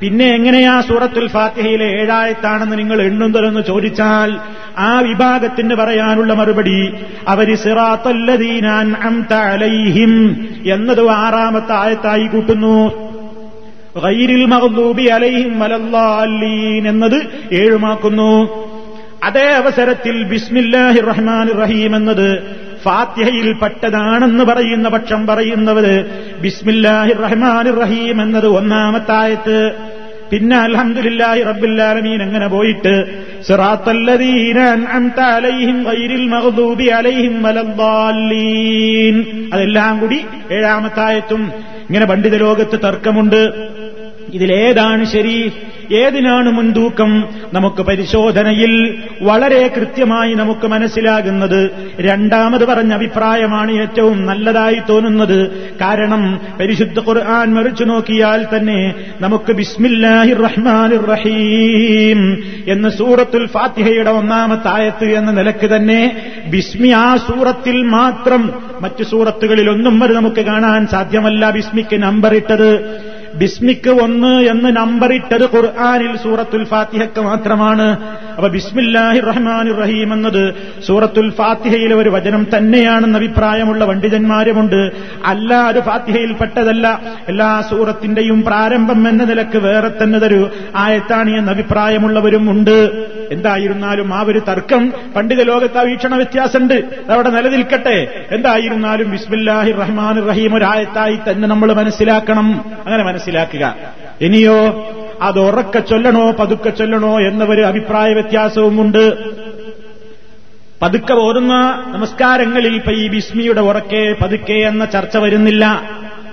പിന്നെ എങ്ങനെയാ സൂറത്തുൽ ഫാത്തിഹയിലെ ഏഴായത്താണെന്ന് നിങ്ങൾ എണ്ണുന്നതെന്ന് ചോദിച്ചാൽ ആ വിഭാഗത്തിന് പറയാനുള്ള മറുപടി അവർ സിറാത്തല്ലദീനാൻ അലൈഹിം എന്നത് ആറാമത്തെ ആയത്തായി കൂട്ടുന്നു. ഗൈരിൽ മഹദൂബി അലൈഹിം വലല്ലാലീൻ എന്നത് ഏഴുമാക്കുന്നു. അതേ അവസരത്തിൽ ബിസ്മില്ലാഹി റഹ്മാൻ റഹീം എന്നത് ഫാത്തിഹയിൽ പെട്ടതാണെന്ന് പറയുന്ന പക്ഷം പറയുന്നവര് ബിസ്മില്ലാഹി റഹ്മാൻ റഹീം എന്നത് ഒന്നാമത്തായത്ത് പിന്നെ അൽഹംദുലില്ലാഹി റബ്ബില്ലാലമീൻ അങ്ങനെ പോയിട്ട്? അതെല്ലാം കൂടി ഏഴാമത്തായത്തും. ഇങ്ങനെ പണ്ഡിത ലോകത്ത് തർക്കമുണ്ട്. ഇതിലേതാണ് ശരി? ഏതിനാണ് മുൻതൂക്കം? നമുക്ക് പരിശോധനയിൽ വളരെ കൃത്യമായി നമുക്ക് മനസ്സിലാകുന്നത് രണ്ടാമത് പറഞ്ഞ അഭിപ്രായമാണ് ഏറ്റവും നല്ലതായി തോന്നുന്നത്. കാരണം പരിശുദ്ധ ഖുർആൻ മറിച്ചു നോക്കിയാൽ തന്നെ നമുക്ക് ബിസ്മില്ലാഹി റഹ്മാൻ റഹീം എന്ന സൂറത്തുൽ ഫാത്തിഹയുടെ ഒന്നാമത്തെ ആയത്ത് എന്ന നിലയ്ക്ക് തന്നെ ബിസ്മി ആ സൂറത്തിൽ മാത്രം മറ്റു സൂറത്തുകളിലൊന്നും വരെ നമുക്ക് കാണാൻ സാധ്യമല്ല ബിസ്മിക്ക് നമ്പർ ഇട്ടത്. ബിസ്മിക്ക് ഒന്ന് എന്ന് നമ്പറിട്ടത് ഖുർആാനിൽ സൂറത്തുൽ ഫാത്തിഹക്ക് മാത്രമാണ്. അപ്പൊ ബിസ്മില്ലാഹി റഹ്മാൻ റഹീം എന്നത് സൂറത്തുൽ ഫാത്തിഹയിലെ ഒരു വചനം തന്നെയാണെന്ന അഭിപ്രായമുള്ള പണ്ഡിതന്മാരുമുണ്ട്. അല്ല അത് ഫാത്തിഹയിൽ പെട്ടതല്ല എല്ലാ സൂറത്തിന്റെയും പ്രാരംഭം എന്ന നിലയ്ക്ക് വേറെ തന്നെ തരൂ. ആയത്താണ് എന്ന അഭിപ്രായമുള്ളവരും ഉണ്ട് എന്തായിരുന്നാലും ആ ഒരു തർക്കം പണ്ഡിത ലോകത്ത് ആ വീക്ഷണ വ്യത്യാസമുണ്ട്. അതവിടെ നിലനിൽക്കട്ടെ. എന്തായിരുന്നാലും ബിസ്മില്ലാഹി റഹ്മാൻ റഹീം ഒരായത്തായി തന്നെ നമ്മൾ മനസ്സിലാക്കണം. അങ്ങനെ മനസ്സിലാക്കുക. ഇനിയോ അത് ഉറക്ക ചൊല്ലണോ പതുക്കെ ചൊല്ലണോ എന്നൊരു അഭിപ്രായ വ്യത്യാസവുമുണ്ട്. പതുക്കെ ഓരുന്ന നമസ്കാരങ്ങളിൽ ഇപ്പൊ ഈ ബിസ്മിയുടെ ഉറക്കെ പതുക്കെ എന്ന ചർച്ച വരുന്നില്ല.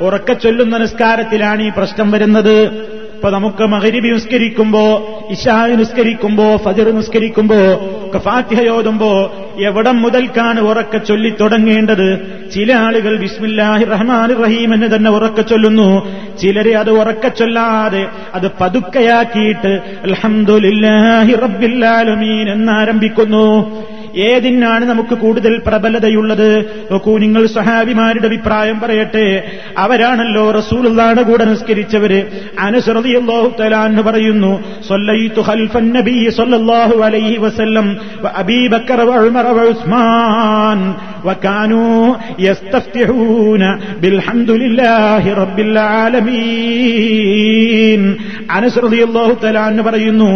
ഉറക്കെ ചൊല്ലുന്ന നിസ്കാരത്തിലാണ് ഈ പ്രശ്നം വരുന്നത്. ഇപ്പൊ നമുക്ക് മകരിബി നിസ്കരിക്കുമ്പോ ഇഷാ നിസ്കരിക്കുമ്പോ ഫജർ നിസ്കരിക്കുമ്പോ ഫാത്തിഹയോതുമ്പോ എവിടം മുതൽക്കാണ് ഉറക്ക ചൊല്ലി തുടങ്ങേണ്ടത്? ചില ആളുകൾ ബിസ്മില്ലാഹി റഹ്മാൻ റഹീം എന്ന് തന്നെ ഉറക്ക ചൊല്ലുന്നു. ചിലരെ അത് ഉറക്ക ചൊല്ലാതെ അത് പതുക്കയാക്കിയിട്ട് അൽഹംദുലില്ലാഹി റബ്ബില്ലാലമീൻ എന്നാരംഭിക്കുന്നു. ഏതിനാണ് നമുക്ക് കൂടുതൽ പ്രബലതയുള്ളത്? നോക്കൂ നിങ്ങൾ സഹാബിമാരുടെ അഭിപ്രായം പറയട്ടെ. അവരാണല്ലോ റസൂലുള്ളാടെ കൂടെ നിസ്കരിച്ചവര്. അനസ്രദിയല്ലാഹു തലാന്ന് പറയുന്നു സല്ലൈതു ഖൽഫൻ നബി സല്ലല്ലാഹു അലൈഹി വസല്ലം വഅബീ ബക്കർ വഉമർ വഉസ്മാൻ وكانوا يستفتحون بالحمد لله رب العالمين അനസ് റളിയല്ലാഹു തആല എന്ന് പറയുന്നു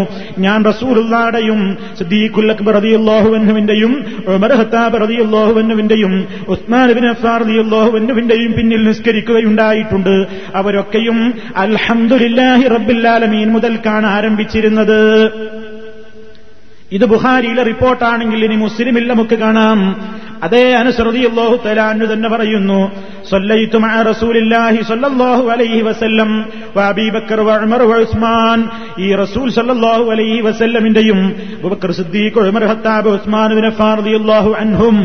ഞാൻ റസൂലുള്ളാടെയും സിദ്ദീഖുൽ അക്ബർ റളിയല്ലാഹു അൻഹുവിന്റെയും ഉമർ ഖത്താബ് റളിയല്ലാഹു അൻഹുവിന്റെയും ഉസ്മാൻ ഇബ്നു അഫ്ഫാൻ റളിയല്ലാഹു അൻഹുവിന്റെയും പിന്നിൽ നിസ്കരിക്കുകയുണ്ടായിട്ടുണ്ട് അവരൊക്കെയും അൽഹംദുലില്ലാഹി റബ്ബിൽ ആലമീൻ മുതൽക്കാണ് ആരംഭിച്ചിരുന്നത് ഇത് ബുഹാരിയിലെ റിപ്പോർട്ടാണെങ്കിൽ ഇനി മുസ്ലിമിൽ നമുക്ക് കാണാം അതേ അനുസൃതി അള്ളാഹു തലാന്നു തന്നെ പറയുന്നു വസല്ലം ഈ റസൂൽ സല്ലാഹു അലൈഹി വസല്ലമിന്റെയും സിദ്ദീഖ് ഉസ്മാൻ അൻഹും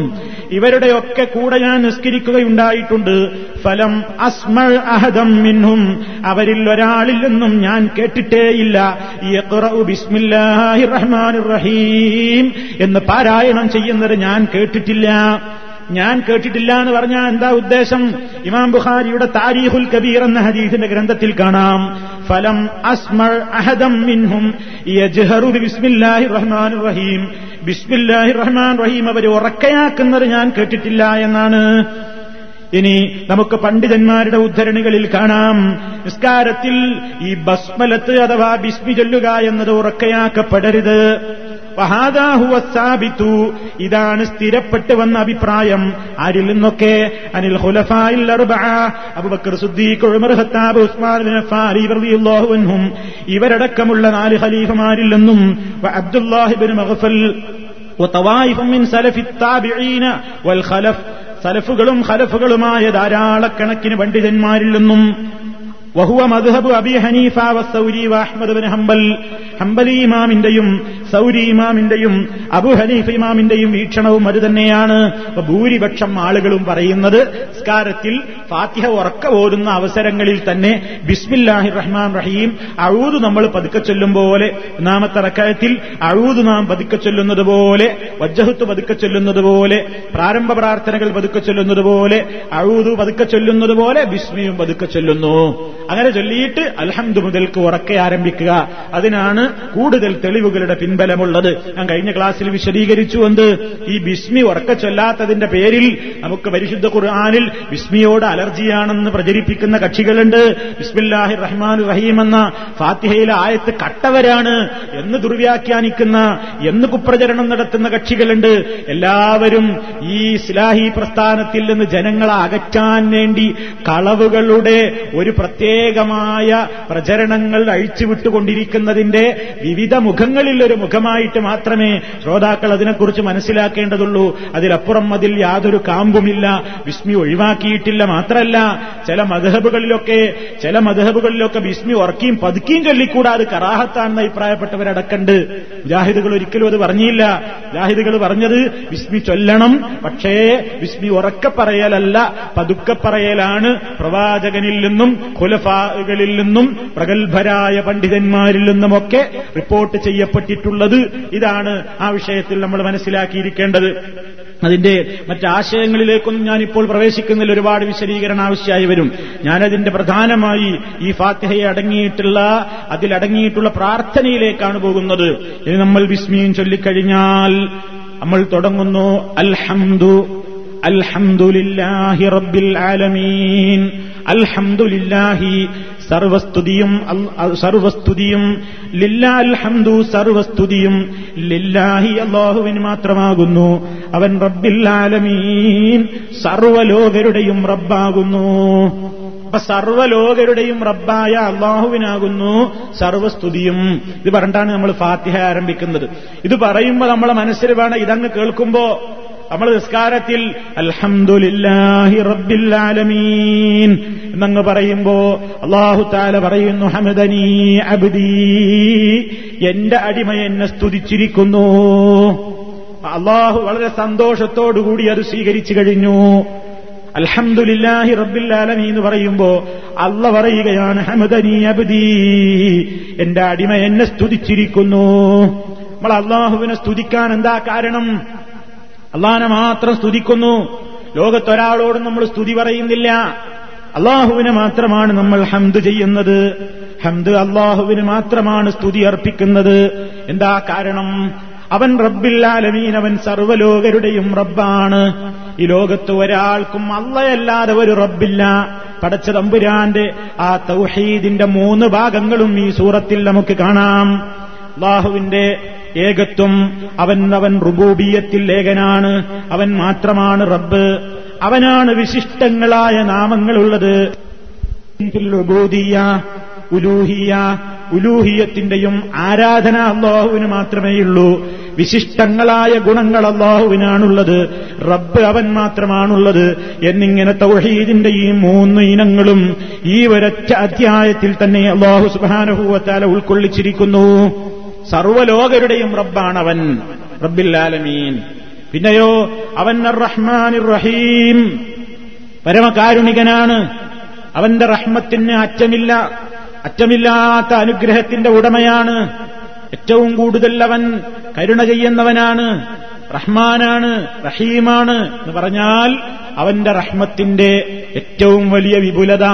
ഇവരുടെയൊക്കെ കൂടെ ഞാൻ നിസ്കരിക്കുകയുണ്ടായിട്ടുണ്ട്. ഫലം അസ്മൾ അഹദം മിന്നും അവരിൽ ഒരാളിൽ നിന്നും ഞാൻ കേട്ടിട്ടേയില്ല. റഹീം എന്ന് പാരായണം ചെയ്യുന്നത് ഞാൻ കേട്ടിട്ടില്ല. ഞാൻ കേട്ടിട്ടില്ല എന്ന് പറഞ്ഞാൽ എന്താ ഉദ്ദേശം? ഇമാം ബുഖാരിയുടെ താരീഖുൽ കബീർ എന്ന ഹദീസിന്റെ ഗ്രന്ഥത്തിൽ കാണാം. ഫലം അസ്മൾ അഹദം മിൻഹും. റഹ്മാൻ റഹീം. ബിസ്മില്ലാഹി റഹ്മാൻ റഹീം അവർ ഉറക്കയാക്കുന്നത് ഞാൻ കേട്ടിട്ടില്ല എന്നാണ്. ഇനി നമുക്ക് പണ്ഡിതന്മാരുടെ ഉദ്ധരണികളിൽ കാണാം. നിസ്കാരത്തിൽ ഈ ബസ്മലത്ത് അഥവാ ബിസ്മി ചൊല്ലുക എന്നത് ഉറക്കയാക്കപ്പെടരുത്. സാബിത്തു. ഇതാണ് സ്ഥിരപ്പെട്ട് വന്ന അഭിപ്രായം. ആരിൽ നിന്നൊക്കെ? അനിൽ ഹുലഫായിൽ ഉമർ ഇവരടക്കമുള്ള നാല് ഖലീഫമാരിൽ നിന്നും അബ്ദുല്ലാഹിബിൻ മഹഫൽ സലഫുകളും ഖലഫുകളുമായ ധാരാളക്കണക്കിന് പണ്ഡിതന്മാരിൽ നിന്നും വഹുവ മധുഹബ് അബി ഹനീഫ വ വഹ്മദ് ബിൻ ഹംബൽ. ഹംബലി ഇമാമിന്റെയും സൗരി ഇമാമിന്റെയും അബു ഹനീഫ ഇമാമിന്റെയും വീക്ഷണവും അത് തന്നെയാണ്. ഭൂരിപക്ഷം ആളുകളും പറയുന്നത് സ്കാരത്തിൽ ഫാത്തിഹ ഉറക്ക ഓരുന്ന അവസരങ്ങളിൽ തന്നെ ബിസ്മില്ലാഹി റഹ്മാൻ റഹീം അഴൂത് നമ്മൾ പതുക്കെ ചൊല്ലും പോലെ ഒന്നാമത്തെ റക്കായത്തിൽ അഴൂത് നാം പതുക്കെ ചൊല്ലുന്നത് പോലെ വജ്ജഹത്ത് പതുക്കെ ചൊല്ലുന്നത് പോലെ പ്രാരംഭ പ്രാർത്ഥനകൾ പതുക്കെ ചൊല്ലുന്നത് പോലെ അഴൂത് പതുക്കെ ചൊല്ലുന്നത് പോലെ ബിസ്മിയും പതുക്കെ ചൊല്ലുന്നു. അങ്ങനെ ചൊല്ലിയിട്ട് അൽഹംദു മുതൽക്ക് ഉറക്കെ ആരംഭിക്കുക. അതിനാണ് കൂടുതൽ തെളിവുകളുടെ പിൻബലമുള്ളത് ഞാൻ കഴിഞ്ഞ ക്ലാസ്സിൽ വിശദീകരിച്ചു എന്ത്? ഈ ബിസ്മി ഉറക്ക ചൊല്ലാത്തതിന്റെ പേരിൽ നമുക്ക് പരിശുദ്ധ ഖുർആാനിൽ ബിസ്മിയോട് അലർജിയാണെന്ന് പ്രചരിപ്പിക്കുന്ന കക്ഷികളുണ്ട്. ബിസ്മില്ലാഹി റഹ്മാൻ റഹീം എന്ന ഫാത്തിഹയിലെ ആയത്ത് കട്ടവരാണ് എന്ന് ദുർവ്യാഖ്യാനിക്കുന്ന എന്ന് കുപ്രചരണം നടത്തുന്ന കക്ഷികളുണ്ട്. എല്ലാവരും ഈ ഇസ്ലാഹി പ്രസ്ഥാനത്തിൽ നിന്ന് ജനങ്ങളെ അകറ്റാൻ വേണ്ടി കളവുകളുടെ ഒരു പ്രത്യേകമായ പ്രചരണങ്ങൾ അഴിച്ചുവിട്ടുകൊണ്ടിരിക്കുന്നതിന്റെ വിവിധ മുഖങ്ങളിൽ ഒരു മുഖമായിട്ട് മാത്രമേ ശ്രോതാക്കൾ അതിനെക്കുറിച്ച് മനസ്സിലാക്കേണ്ടതുള്ളൂ. അതിലപ്പുറം അതിൽ യാതൊരു കാമ്പുമില്ല. വിസ്മി ഒഴിവാക്കിയിട്ടില്ല മാത്രമല്ല ചില മധഹബുകളിലൊക്കെ ചില മധഹബുകളിലൊക്കെ വിസ്മി ഉറക്കിയും പതുക്കിയും ചൊല്ലിക്കൂടാ അത് കറാഹത്താണെന്ന് അഭിപ്രായപ്പെട്ടവരടക്കണ്ട്. മുജാഹിദുകൾ ഒരിക്കലും അത് പറഞ്ഞില്ല. മുജാഹിദുകൾ പറഞ്ഞത് വിസ്മി ചൊല്ലണം. പക്ഷേ വിസ്മി ഉറക്ക പറയലല്ല പതുക്കെ പറയലാണ്. പ്രവാചകനിൽ നിന്നും ഖുലഫാകളിൽ നിന്നും പ്രഗത്ഭരായ പണ്ഡിതന്മാരിൽ നിന്നുമൊക്കെ റിപ്പോർട്ട് ചെയ്യപ്പെട്ടിട്ടുള്ളത് ഇതാണ് ആ വിഷയത്തിൽ നമ്മൾ മനസ്സിലാക്കിയിരിക്കേണ്ടത്. അതിന്റെ മറ്റാശയങ്ങളിലേക്കൊന്നും ഞാനിപ്പോൾ പ്രവേശിക്കുന്നതിൽ ഒരുപാട് വിശദീകരണം ആവശ്യമായി വരും. ഞാനതിന്റെ പ്രധാനമായി ഈ ഫാത്തിഹയെ അടങ്ങിയിട്ടുള്ള അതിലടങ്ങിയിട്ടുള്ള പ്രാർത്ഥനയിലേക്കാണ് പോകുന്നത്. ഇനി നമ്മൾ വിസ്മിയും ചൊല്ലിക്കഴിഞ്ഞാൽ നമ്മൾ തുടങ്ങുന്നു. അൽഹംദു അൽഹംദുലില്ലാഹി റബ്ബിൽ ആലമീൻ. അൽഹംദുലില്ലാഹി സർവസ്തുതിയും സർവസ്തുതിയും ലില്ലാ അൽഹംദു സർവസ്തുതിയും ലില്ലാഹി അള്ളാഹുവിന് മാത്രമാകുന്നു. അവൻ റബ്ബില്ലാലമീൻ സർവലോകരുടെയും റബ്ബാകുന്നു. അപ്പൊ സർവലോകരുടെയും റബ്ബായ അള്ളാഹുവിനാകുന്നു സർവസ്തുതിയും. ഇത് പറഞ്ഞിട്ടാണ് നമ്മൾ ഫാത്തിഹ ആരംഭിക്കുന്നത്. ഇത് പറയുമ്പോൾ നമ്മളെ മനസ്സിൽ വേണം ഇതങ്ങ് കേൾക്കുമ്പോ നമ്മൾ നിസ്കാരത്തിൽ അൽഹംദുലില്ലാഹി റബ്ബിൽ ആലമീൻ എന്നങ്ങ് പറയുമ്പോ അള്ളാഹു താല പറയുന്നു ഹമദനീ അബ്ദി എന്റെ അടിമ എന്നെ സ്തുതിച്ചിരിക്കുന്നു. അള്ളാഹു വളരെ സന്തോഷത്തോടുകൂടി അത് സ്വീകരിച്ചു കഴിഞ്ഞു. അൽഹംദുലില്ലാഹി റബ്ബിൽ എന്ന് പറയുമ്പോ അല്ല പറയുകയാണ് ഹമദനീ അബ്ദി എന്റെ അടിമ എന്നെ സ്തുതിച്ചിരിക്കുന്നു. നമ്മൾ അള്ളാഹുവിനെ സ്തുതിക്കാൻ എന്താ കാരണം? അള്ളാഹിനെ മാത്രം സ്തുതിക്കുന്നു. ലോകത്തൊരാളോടും നമ്മൾ സ്തുതി പറയുന്നില്ല. അള്ളാഹുവിനെ മാത്രമാണ് നമ്മൾ ഹംദ് ചെയ്യുന്നത്. ഹംദ് അള്ളാഹുവിന് മാത്രമാണ് സ്തുതി അർപ്പിക്കുന്നത്. എന്താ കാരണം? അവൻ റബ്ബില്ലാലമീൻ അവൻ സർവലോകരുടെയും റബ്ബാണ്. ഈ ലോകത്ത് ഒരാൾക്കും അള്ളയല്ലാതെ ഒരു റബ്ബില്ല. പടച്ച തമ്പുരാന്റെ ആ തൗഹീദിന്റെ മൂന്ന് ഭാഗങ്ങളും ഈ സൂറത്തിൽ നമുക്ക് കാണാം. അള്ളാഹുവിന്റെ ഏകത്വം. അവൻ അവൻ റുബൂബിയത്തിൽ ഏകനാണ്. അവൻ മാത്രമാണ് റബ്ബ്. അവനാണ് വിശിഷ്ടങ്ങളായ നാമങ്ങളുള്ളത്. ഉലൂഹിയ ഉലൂഹിയത്തിന്റെയും ആരാധന അള്ളാഹുവിന് മാത്രമേയുള്ളൂ. വിശിഷ്ടങ്ങളായ ഗുണങ്ങൾ അള്ളാഹുവിനാണുള്ളത് റബ്ബ് അവൻ മാത്രമാണുള്ളത്. എന്നിങ്ങനെ തൗഹീദിന്റെ ഈ മൂന്ന് ഇനങ്ങളും ഈ ഒരൊറ്റ അധ്യായത്തിൽ തന്നെ അള്ളാഹു സുബാനുഭൂവത്താല ഉൾക്കൊള്ളിച്ചിരിക്കുന്നു. സർവലോകരുടെയും റബ്ബാണവൻ റബ്ബില്ലാലമീൻ. പിന്നെയോ അവൻ റഹ്മാൻ റഹീം പരമകാരുണികനാണ്. അവന്റെ റഹ്മത്തിന് അറ്റമില്ല അറ്റമില്ലാത്ത അനുഗ്രഹത്തിന്റെ ഉടമയാണ്. ഏറ്റവും കൂടുതൽ അവൻ കരുണ ചെയ്യുന്നവനാണ്. റഹ്മാനാണ് റഹീമാണ് എന്ന് പറഞ്ഞാൽ അവന്റെ റഹ്മത്തിന്റെ ഏറ്റവും വലിയ വിപുലത.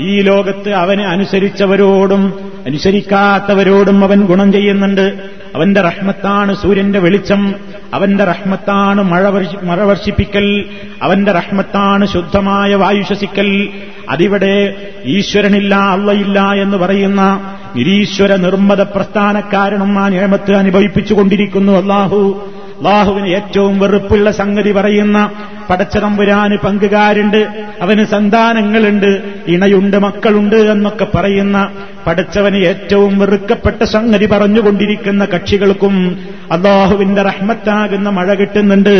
ഈ ലോകത്ത് അവനെ അനുസരിച്ചവരോടും അനുസരിക്കാത്തവരോടും അവൻ ഗുണം ചെയ്യുന്നുണ്ട്. അവന്റെ റഹ്മത്താണ് സൂര്യന്റെ വെളിച്ചം. അവന്റെ റഹ്മത്താണ് മഴ മഴ വർഷിപ്പിക്കൽ. അവന്റെ റഹ്മത്താണ് ശുദ്ധമായ വായു ശ്വസിക്കൽ. അതിവിടെ ഈശ്വരനില്ല അള്ളയില്ല എന്ന് പറയുന്ന നിരീശ്വര നിർമ്മത പ്രസ്ഥാനക്കാരനും ആ നിയമത്ത് അനുഭവിപ്പിച്ചുകൊണ്ടിരിക്കുന്നു അള്ളാഹു അള്ളാഹുവിന് ഏറ്റവും വെറുപ്പുള്ള സംഗതി പറയുന്ന പടച്ചതമ്പുരാന് പങ്കുകാരുണ്ട് അവന് സന്താനങ്ങളുണ്ട് ഇണയുണ്ട് മക്കളുണ്ട് എന്നൊക്കെ പറയുന്ന പടച്ചവന് ഏറ്റവും വെറുക്കപ്പെട്ട സംഗതി പറഞ്ഞുകൊണ്ടിരിക്കുന്ന കക്ഷികൾക്കും അള്ളാഹുവിന്റെ റഹ്മത്താകുന്ന മഴ കിട്ടുന്നുണ്ട്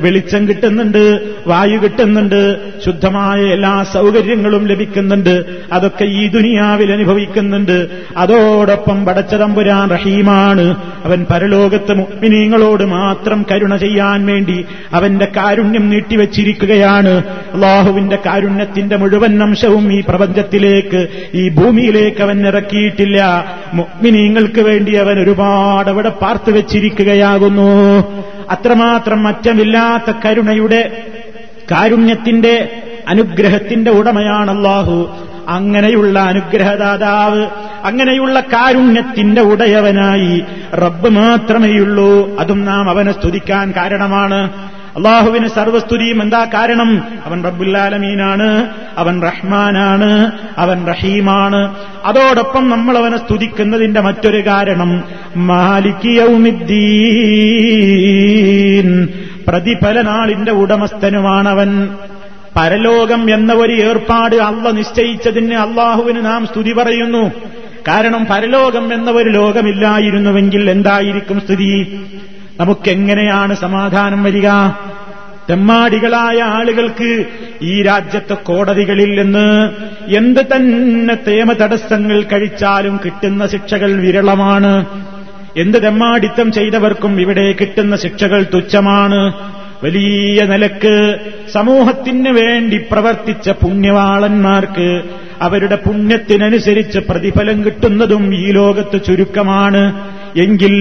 വെളിച്ചം കിട്ടുന്നുണ്ട് വായു കിട്ടുന്നുണ്ട് ശുദ്ധമായ എല്ലാ സൗകര്യങ്ങളും ലഭിക്കുന്നുണ്ട് അതൊക്കെ ഈ ദുനിയാവിൽ അനുഭവിക്കുന്നുണ്ട്. അതോടൊപ്പം പടച്ചതമ്പുരാൻ റഹീമാണ്. അവൻ പരലോകത്ത് മുഗ്മിനീങ്ങളോട് മാത്രം കരുണ ചെയ്യാൻ വേണ്ടി അവന്റെ കാരുണ്യം നീട്ടിവെച്ചിരിക്കുകയാണ്. അള്ളാഹുവിന്റെ കാരുണ്യത്തിന്റെ മുഴുവൻ അംശവും ഈ പ്രപഞ്ചത്തിലേക്ക് ഈ ഭൂമിയിലേക്ക് അവൻ ഇറക്കിയിട്ടില്ല. മുഗ്മിനീങ്ങൾക്ക് വേണ്ടി അവൻ ഒരുപാട് അവിടെ പാർത്തു വെച്ചിരിക്കുകയാകുന്നു. അത്രമാത്രം അറ്റമില്ലാത്ത കരുണയുടെ കാരുണ്യത്തിന്റെ അനുഗ്രഹത്തിന്റെ ഉടമയാണ് അള്ളാഹു. അങ്ങനെയുള്ള അനുഗ്രഹദാതാവ് അങ്ങനെയുള്ള കാരുണ്യത്തിന്റെ ഉടയവനായി റബ്ബ് മാത്രമേയുള്ളൂ. അതും നാം അവനെ സ്തുതിക്കാൻ കാരണമാണ്. അള്ളാഹുവിന് സർവസ്തുതിയും എന്താ കാരണം? അവൻ റബ്ബുല്ലാലമീനാണ് അവൻ റഹ്മാനാണ് അവൻ റഹീമാണ്. അതോടൊപ്പം നമ്മൾ അവനെ സ്തുതിക്കുന്നതിന്റെ മറ്റൊരു കാരണം മാലിക്കിയൗമിദ്ദീൻ പ്രതിഫലനാളിന്റെ ഉടമസ്ഥനുമാണവൻ. പരലോകം എന്ന ഒരു ഏർപ്പാട് അള്ള നിശ്ചയിച്ചതിന് അള്ളാഹുവിന് നാം സ്തുതി പറയുന്നു. കാരണം പരലോകം എന്ന ഒരു ലോകമില്ലായിരുന്നുവെങ്കിൽ എന്തായിരിക്കും സ്ഥിതി? നമുക്കെങ്ങനെയാണ് സമാധാനം വരിക? തെമ്മാടികളായ ആളുകൾക്ക് ഈ രാജ്യത്തെ കോടതികളിൽ നിന്ന് എന്ത് തന്നെ തേമ തടസ്സങ്ങൾ കഴിച്ചാലും കിട്ടുന്ന ശിക്ഷകൾ വിരളമാണ്. എന്ത് തെമ്മാടിത്തം ചെയ്തവർക്കും ഇവിടെ കിട്ടുന്ന ശിക്ഷകൾ തുച്ഛമാണ്. വലിയ നിലയ്ക്ക് സമൂഹത്തിന് വേണ്ടി പ്രവർത്തിച്ച പുണ്യവാളന്മാർക്ക് അവരുടെ പുണ്യത്തിനനുസരിച്ച് പ്രതിഫലം കിട്ടുന്നതും ഈ ലോകത്ത് ചുരുക്കമാണ്. എങ്കിൽ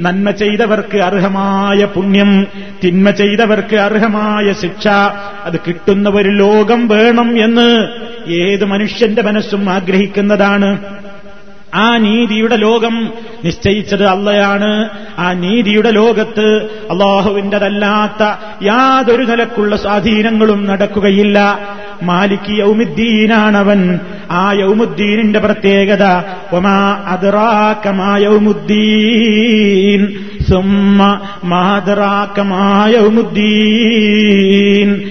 നന്മ ചെയ്തവർക്ക് അർഹമായ പുണ്യം തിന്മ ചെയ്തവർക്ക് അർഹമായ ശിക്ഷ അത് കിട്ടുന്ന ഒരു ലോകം വേണം എന്ന് ഏത് മനുഷ്യന്റെ മനസ്സും ആഗ്രഹിക്കുന്നതാണ്. ആ നീതിയുടെ ലോകം നിശ്ചയിച്ചത് അള്ളയാണ്. ആ നീതിയുടെ ലോകത്ത് അള്ളാഹുവിന്റെതല്ലാത്ത യാതൊരു നിലക്കുള്ള സ്വാധീനങ്ങളും നടക്കുകയില്ല. മാലിക് യൗമുദ്ദീനാണവൻ. ആ യൗമുദ്ദീനിന്റെ പ്രത്യേകത ഒമാ അതിറാക്കമായൗമുദ്ദീൻ സുമ്മ മാതറാക്കമായൗമുദ്ദീൻ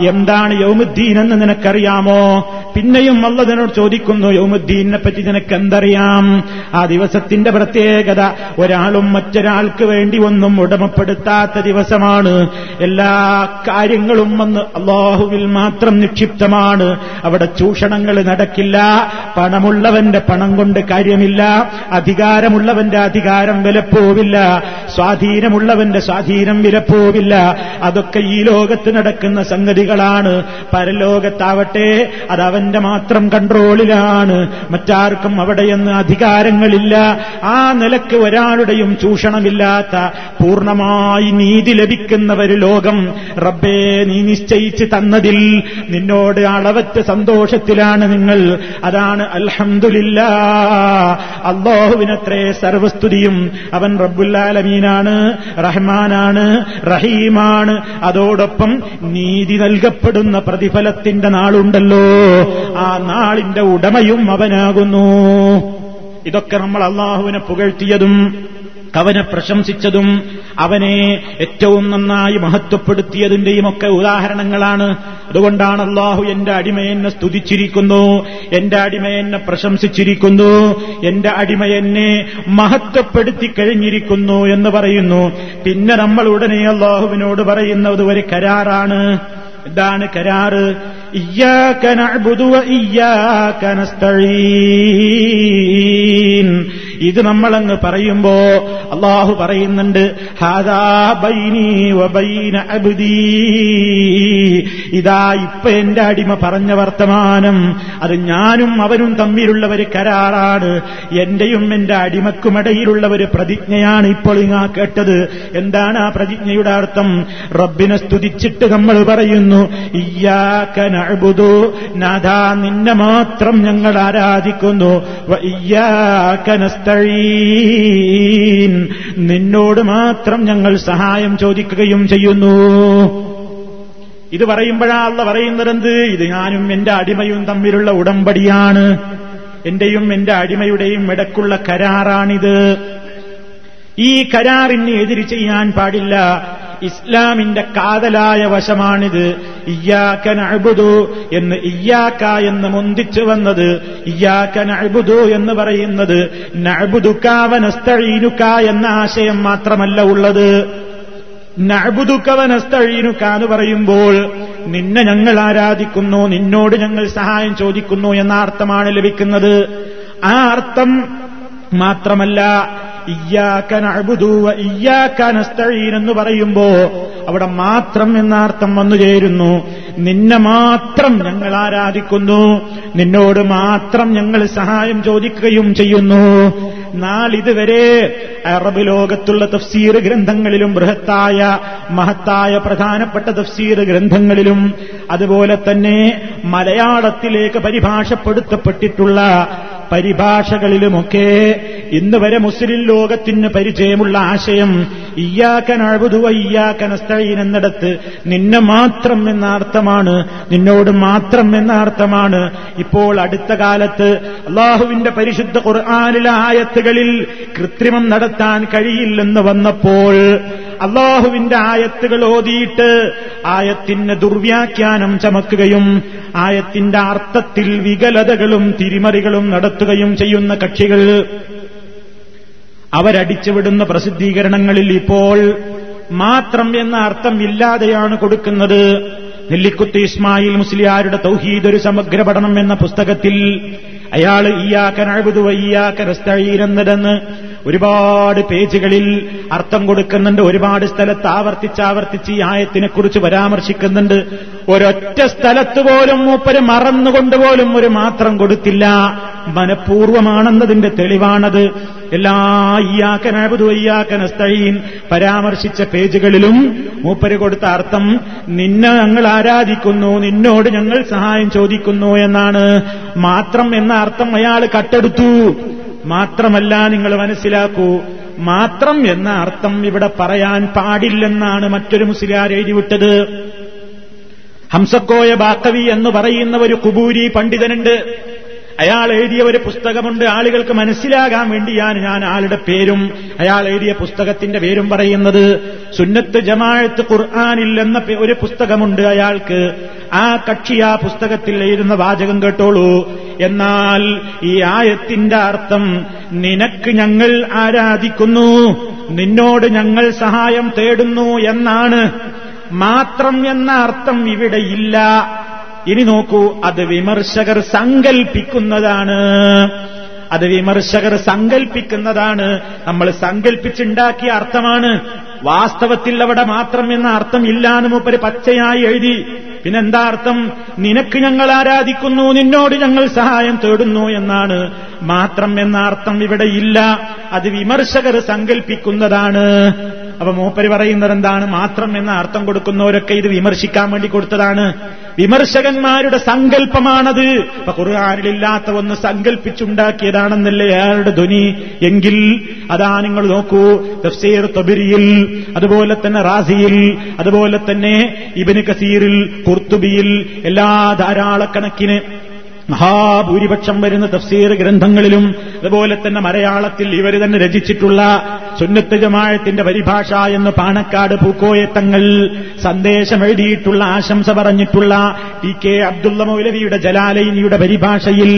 എന്താണ് യൗമുദ്ദീൻ എന്ന് നിനക്കറിയാമോ? പിന്നെയും അള്ളതിനോട് ചോദിക്കുന്നു യൗമുദ്ദീനെ പറ്റി നിനക്ക് എന്തറിയാം ആ ദിവസത്തിന്റെ പ്രത്യേകത ഒരാളും മറ്റൊരാൾക്ക് വേണ്ടി ഒന്നും ഉടമപ്പെടുത്താത്ത ദിവസമാണ്. എല്ലാ കാര്യങ്ങളും വന്ന് അള്ളാഹുവിൽ മാത്രം നിക്ഷിപ്തമാണ്. അവിടെ ചൂഷണങ്ങൾ നടക്കില്ല പണമുള്ളവന്റെ പണം കൊണ്ട് കാര്യമില്ല അധികാരമുള്ളവന്റെ അധികാരം വിലപ്പോവില്ല സ്വാധീനമുള്ളവന്റെ സ്വാധീനം വിലപ്പോവില്ല. അതൊക്കെ ഈ ലോകത്ത് നടക്കുന്ന സംഗതികളാണ് പരലോകത്താവട്ടെ അത് അവന്റെ മാത്രം കൺട്രോളിലാണ്. മറ്റാർക്കും അവിടെയെന്ന് അധികാരങ്ങളില്ല. ആ നിലയ്ക്ക് ഒരാളുടെയും ചൂഷണമില്ലാത്ത പൂർണമായി നീതി ലഭിക്കുന്ന ഒരു ലോകം റബ്ബേ നീ നിശ്ചയിച്ച് തന്നതിൽ നിന്നോട് അളവറ്റ സന്തോഷത്തിലാണ് നിങ്ങൾ. അതാണ് അൽഹംദുലില്ല. അള്ളാഹുവിനത്രേ സർവസ്തുതിയും അവൻ റബ്ബുല്ലാലമീനാണ് റഹ്മാനാണ് റഹീമാണ്. അതോടൊപ്പം നീതി നൽകപ്പെടുന്ന പ്രതിഫലത്തിന്റെ നാളുണ്ടല്ലോ. ആ നാളിന്റെ ഉടമയും അവനാകുന്നു. ഇതൊക്കെ നമ്മൾ അള്ളാഹുവിനെ പുകഴ്ത്തിയതും അവനെ പ്രശംസിച്ചതും അവനെ ഏറ്റവും നന്നായി മഹത്വപ്പെടുത്തിയതിന്റെയും ഒക്കെ ഉദാഹരണങ്ങളാണ്. അതുകൊണ്ടാണ് അള്ളാഹു എന്റെ അടിമയെന്നെ സ്തുതിച്ചിരിക്കുന്നു എന്റെ അടിമയെന്നെ പ്രശംസിച്ചിരിക്കുന്നു എന്റെ അടിമയെന്നെ മഹത്വപ്പെടുത്തി കഴിഞ്ഞിരിക്കുന്നു എന്ന് പറയുന്നു. പിന്നെ നമ്മൾ ഉടനെ അള്ളാഹുവിനോട് പറയുന്നത് ഒരു കരാറാണ്. എന്താണ് കരാറ്? ഇയ്യാക നഅ്ബുദു വ ഇയ്യാക നസ്തഈൻ. ഇത് നമ്മളങ്ങ് പറയുമ്പോ അള്ളാഹു പറയുന്നുണ്ട് ഇതാ ഇപ്പൊ എന്റെ അടിമ പറഞ്ഞ വർത്തമാനം. അത് ഞാനും അവനും തമ്മിലുള്ള ഒരു കരാറാണ്. എന്റെയും എന്റെ അടിമക്കുമിടയിലുള്ള ഒരു പ്രതിജ്ഞയാണ് ഇപ്പോൾ ഇങ്ങാ കേട്ടത്. എന്താണ് ആ പ്രതിജ്ഞയുടെ അർത്ഥം? റബ്ബിനെ സ്തുതിച്ചിട്ട് നമ്മൾ പറയുന്നു ഇയ്യാക്കനഅബുദു നാഥാ നിന്നെ മാത്രം ഞങ്ങൾ ആരാധിക്കുന്നു. നിന്നോട് മാത്രം ഞങ്ങൾ സഹായം ചോദിക്കുകയും ചെയ്യുന്നു. ഇത് പറയുമ്പോഴാ അല്ല പറയുന്നതെന്ത്? ഇത് ഞാനും എന്റെ അടിമയും തമ്മിലുള്ള ഉടമ്പടിയാണ്. എന്റെയും എന്റെ അടിമയുടെയും ഇടക്കുള്ള കരാറാണിത്. ഈ കരാറിന് എതിര് ചെയ്യാൻ പാടില്ല. ഇസ്ലാമിന്റെ കാതലായ വശമാണിത്. ഇയ്യാക്കൻ അഴുബുദു എന്ന് ഇയ്യാക്ക എന്ന് മുന്തിച്ചു വന്നത്. ഇയ്യാക്കൻ അഴുബുദു എന്ന് പറയുന്നത് നഴുബുദുക്കാവനസ്തഴീനുക്ക എന്ന ആശയം മാത്രമല്ല ഉള്ളത്. നഴുബുദുക്കവനസ്തഴീനുക്ക എന്ന് പറയുമ്പോൾ നിന്നെ ഞങ്ങൾ ആരാധിക്കുന്നു നിന്നോട് ഞങ്ങൾ സഹായം ചോദിക്കുന്നു എന്ന അർത്ഥമാണ് ലഭിക്കുന്നത്. ആ അർത്ഥം മാത്രമല്ല എന്ന് പറയുമ്പോ അവിടെ മാത്രം എന്ന അർത്ഥം വന്നു ചേരുന്നു. നിന്നെ മാത്രം ഞങ്ങൾ ആരാധിക്കുന്നു. നിന്നോട് മാത്രം ഞങ്ങൾ സഹായം ചോദിക്കുകയും ചെയ്യുന്നു. നാളിതുവരെ അറബ് ലോകത്തുള്ള തഫ്സീർ ഗ്രന്ഥങ്ങളിലും ബൃഹത്തായ മഹത്തായ പ്രധാനപ്പെട്ട തഫ്സീർ ഗ്രന്ഥങ്ങളിലും അതുപോലെ തന്നെ മലയാളത്തിലേക്ക് പരിഭാഷപ്പെടുത്തപ്പെട്ടിട്ടുള്ള പരിഭാഷകളിലുമൊക്കെ ഇന്ന് വരെ മുസ്ലിം ലോകത്തിന് പരിചയമുള്ള ആശയം ഇയ്യാക്കനഴുതുവ ഇയ്യാക്കനസ്തഴീൻ എന്നിടത്ത് നിന്നെ മാത്രം എന്ന അർത്ഥമാണ് നിന്നോട് മാത്രം എന്ന അർത്ഥമാണ്. ഇപ്പോൾ അടുത്ത കാലത്ത് അള്ളാഹുവിന്റെ പരിശുദ്ധ ഖുർആാനിലെ ആയത്തുകളിൽ കൃത്രിമം നടത്താൻ കഴിയില്ലെന്ന് വന്നപ്പോൾ അള്ളാഹുവിന്റെ ആയത്തുകൾ ഓതിയിട്ട് ആയത്തിന് ദുർവ്യാഖ്യാനം ചമക്കുകയും ആയത്തിന്റെ അർത്ഥത്തിൽ വികലതകളും തിരിമറികളും നടത്തുകയും ചെയ്യുന്ന കക്ഷികൾ അവരടിച്ചുവിടുന്ന പ്രസിദ്ധീകരണങ്ങളിൽ ഇപ്പോൾ മാത്രം എന്ന അർത്ഥം ഇല്ലാതെയാണ് കൊടുക്കുന്നത്. നെല്ലിക്കുത്ത് ഇസ്മായിൽ മുസ്ലിയാരുടെ തൗഹീദ് ഒരു സമഗ്ര പഠനം എന്ന പുസ്തകത്തിൽ അയാൾ ഈയാക്കനഴുതു വയ്യാക്കനസ്തഴീരെന്നതെന്ന് ഒരുപാട് പേജുകളിൽ അർത്ഥം കൊടുക്കുന്നുണ്ട് ഒരുപാട് സ്ഥലത്ത് ആവർത്തിച്ച് ആവർത്തിച്ച് ഈ ആയത്തിനെ കുറിച്ച് പരാമർശിക്കുന്നുണ്ട്. ഒരൊറ്റ സ്ഥലത്ത് പോലും മൂപ്പര് മറന്നുകൊണ്ടുപോലും ഒരു മാത്രം കൊടുത്തില്ല. മനഃപൂർവമാണെന്നതിന്റെ തെളിവാണത്. എല്ലാ ഈയാക്കനബുദു അയ്യാക്കനസ്തഴീൻ പരാമർശിച്ച പേജുകളിലും മൂപ്പര് കൊടുത്ത അർത്ഥം നിന്നെ ഞങ്ങൾ ആരാധിക്കുന്നു നിന്നോട് ഞങ്ങൾ സഹായം ചോദിക്കുന്നു എന്നാണ്. മാത്രം എന്ന അർത്ഥം അയാൾ കട്ടെടുത്തു. മാത്രമല്ല നിങ്ങൾ മനസ്സിലാക്കൂ മാത്രം എന്ന അർത്ഥം ഇവിടെ പറയാൻ പാടില്ലെന്നാണ് മറ്റൊരു മുസ്ലിയാർ എഴുതിവിട്ടത്. ഹംസക്കോയ ബാക്കവി എന്ന് പറയുന്ന ഒരു കുബൂരി പണ്ഡിതനുണ്ട്. അയാൾ എഴുതിയ ഒരു പുസ്തകമുണ്ട് ആളുകൾക്ക് മനസ്സിലാകാൻ വേണ്ടിയാണ് ഞാൻ ആളുടെ പേരും അയാൾ എഴുതിയ പുസ്തകത്തിന്റെ പേരും പറയുന്നത്. സുന്നത്ത് ജമാഴത്ത് ഖുർആാനിൽ എന്ന ഒരു പുസ്തകമുണ്ട് അയാൾക്ക്. ആ കക്ഷി ആ പുസ്തകത്തിൽ എഴുതുന്ന വാചകം കേട്ടോളൂ. എന്നാൽ ഈ ആയത്തിന്റെ അർത്ഥം നിനക്ക് ഞങ്ങൾ ആരാധിക്കുന്നു നിന്നോട് ഞങ്ങൾ സഹായം തേടുന്നു എന്നാണ്. മാത്രം എന്ന അർത്ഥം ഇവിടെയില്ല ഇനി നോക്കൂ അത് വിമർശകർ സങ്കൽപ്പിക്കുന്നതാണ്. അത് വിമർശകർ സങ്കൽപ്പിക്കുന്നതാണ്. നമ്മൾ സങ്കൽപ്പിച്ചുണ്ടാക്കിയ അർത്ഥമാണ്. വാസ്തവത്തിൽ അവിടെ മാത്രം എന്ന അർത്ഥം ഇല്ലാന്ന് മൂപ്പര് പച്ചയായി എഴുതി. പിന്നെന്താ അർത്ഥം നിനക്ക് ഞങ്ങൾ ആരാധിക്കുന്നു നിന്നോട് ഞങ്ങൾ സഹായം തേടുന്നു എന്നാണ്. മാത്രം എന്ന അർത്ഥം ഇവിടെ ഇല്ല. അത് വിമർശകർ സങ്കൽപ്പിക്കുന്നതാണ്. അപ്പൊ മൂപ്പര് പറയുന്നത് എന്താണ് മാത്രം എന്ന അർത്ഥം കൊടുക്കുന്നവരൊക്കെ ഇത് വിമർശിക്കാൻ വേണ്ടി കൊടുത്തതാണ്. വിമർശകന്മാരുടെ സങ്കല്പമാണത്. അപ്പൊ ഖുർആാനിലില്ലാത്ത ഒന്ന് സങ്കല്പിച്ചുണ്ടാക്കിയതാണെന്നല്ലേ അയാളുടെ ധ്വനി? എങ്കിൽ അതാ നിങ്ങൾ നോക്കൂ തഫ്സീർ തൊബിരിയിൽ അതുപോലെ തന്നെ റാസിയിൽ അതുപോലെ തന്നെ ഇബിന് കസീറിൽ കുർത്തുബിയിൽ എല്ലാ ധാരാളക്കണക്കിന് മഹാഭൂരിപക്ഷം വരുന്ന തഫ്സീർ ഗ്രന്ഥങ്ങളിലും അതുപോലെ തന്നെ മലയാളത്തിൽ ഇവർ തന്നെ രചിച്ചിട്ടുള്ള സുന്നത്ത് ജമാഴത്തിന്റെ പരിഭാഷ എന്ന് പാണക്കാട് പൂക്കോയത്തങ്ങൾ സന്ദേശം എഴുതിയിട്ടുള്ള ആശംസ പറഞ്ഞിട്ടുള്ള ടി കെ അബ്ദുള്ള മൗലവിയുടെ ജലാലയിനിയുടെ പരിഭാഷയിൽ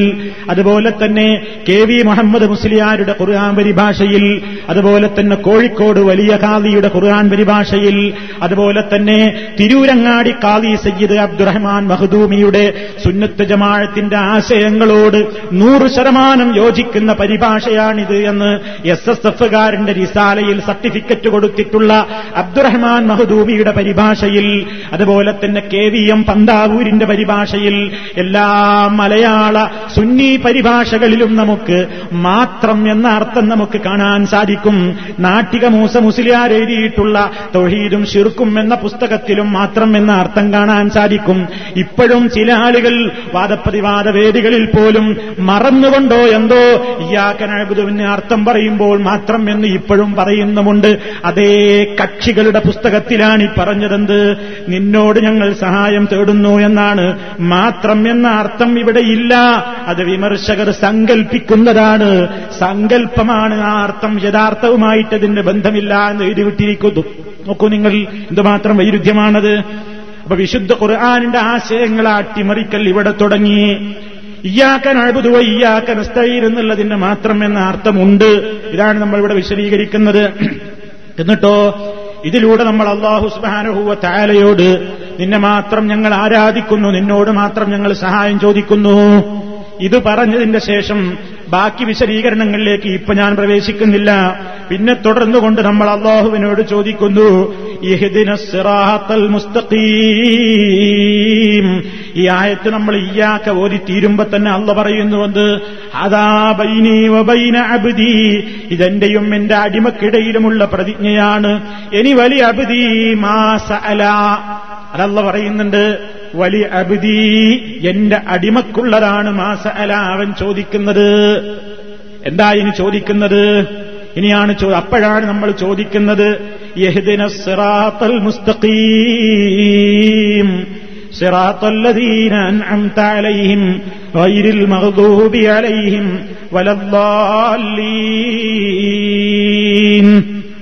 അതുപോലെ തന്നെ കെ വി മുഹമ്മദ് മുസ്ലിയാരുടെ ഖുർആൻ പരിഭാഷയിൽ അതുപോലെ തന്നെ കോഴിക്കോട് വലിയ കാദിയുടെ ഖുർആൻ പരിഭാഷയിൽ അതുപോലെ തന്നെ തിരൂരങ്ങാടി കാദി സയ്യിദ് അബ്ദുറഹ്മാൻ മഹദൂമിയുടെ സുന്നത്ത് ജമാഴത്തിന്റെ ആശയങ്ങളോട് നൂറ് ശതമാനം യോജിക്കുന്ന പരിഭാഷയാണിത് എന്ന് എസ് എസ് എഫുകാരന്റെ റിസാലയിൽ സർട്ടിഫിക്കറ്റ് കൊടുത്തിട്ടുള്ള അബ്ദുറഹ്മാൻ മഹദൂബിയുടെ പരിഭാഷയിൽ അതുപോലെ തന്നെ കെ വി എം പന്താവൂരിന്റെ പരിഭാഷയിൽ എല്ലാ മലയാള സുന്നി പരിഭാഷകളിലും നമുക്ക് മാത്രം എന്ന അർത്ഥം നമുക്ക് കാണാൻ സാധിക്കും. നാട്ടിക മൂസ മുസ്ലിയാർ എഴുതിയിട്ടുള്ള തൊഴീദും ഷിർക്കും എന്ന പുസ്തകത്തിലും മാത്രം എന്ന അർത്ഥം കാണാൻ സാധിക്കും. ഇപ്പോഴും ചില ആളുകൾ വാദപ്രതിവാദ വേദികളിൽ പോലും മറന്നുകൊണ്ടോ എന്തോ? ഇയാക്കനബുദുവിന് അർത്ഥം പറയുമ്പോൾ മാത്രം എന്ന് ഇപ്പോഴും പറയുന്നുമുണ്ട്. അതേ കക്ഷികളുടെ പുസ്തകത്തിലാണ് ഈ പറഞ്ഞതെന്ത്? നിന്നോട് ഞങ്ങൾ സഹായം തേടുന്നു എന്നാണ്. മാത്രം എന്ന അർത്ഥം ഇവിടെ ഇല്ല. അത് വിമർശകർ സങ്കൽപ്പിക്കുന്നതാണ്. സങ്കല്പമാണ് ആ അർത്ഥം യഥാർത്ഥവുമായിട്ട് അതിന്റെ ബന്ധമില്ല എന്ന് എഴുതിവിട്ടിരിക്കുന്നു. നോക്കൂ നിങ്ങൾ എന്തുമാത്രം വൈരുദ്ധ്യമാണത്. അപ്പൊ വിശുദ്ധ ഖുർആാനിന്റെ ആശയങ്ങളെ അട്ടിമറിക്കൽ ഇവിടെ തുടങ്ങി. ഇയാക്കൻ അഴുതുവ ഇയാക്കൻ അസ്തൈർ എന്നുള്ളതിന്റെ മാത്രം എന്ന അർത്ഥമുണ്ട്. ഇതാണ് നമ്മൾ ഇവിടെ വിശദീകരിക്കുന്നത്. എന്നിട്ടോ ഇതിലൂടെ നമ്മൾ അള്ളാഹു സുബാനുഹൂവ താലയോട് നിന്നെ മാത്രം ഞങ്ങൾ ആരാധിക്കുന്നു നിന്നോട് മാത്രം ഞങ്ങൾ സഹായം ചോദിക്കുന്നു. ഇത് പറഞ്ഞതിന്റെ ശേഷം ബാക്കി വിശദീകരണങ്ങളിലേക്ക് ഇപ്പൊ ഞാൻ പ്രവേശിക്കുന്നില്ല. പിന്നെ തുടർന്നുകൊണ്ട് നമ്മൾ അള്ളാഹുവിനോട് ചോദിക്കുന്നു മുസ്തഖീം. ഈ ആയത്ത് നമ്മൾ ഇയാക്ക ഓതി തീരുമ്പോ തന്നെ അള്ള പറയുന്നുവെന്ന് അതാ ബൈനി വബൈന അബ്ദി. ഇതെന്റെയും എന്റെ അടിമക്കിടയിലുമുള്ള പ്രതിജ്ഞയാണ്. ഇനി വലിയ അബ്ദി മാസ അല അതല്ല പറയുന്നുണ്ട് വലി അബുദീ എന്റെ അടിമക്കുള്ളതാണ് മാസഅല അവൻ ചോദിക്കുന്നത്. എന്താ ഇനി ചോദിക്കുന്നത്? ഇനിയാണ് അപ്പോഴാണ് നമ്മൾ ചോദിക്കുന്നത് യഹ്ദിന മുസ്തഖീം അൻഅംത അലൈഹിം മഗ്ദൂബി അലൈഹിം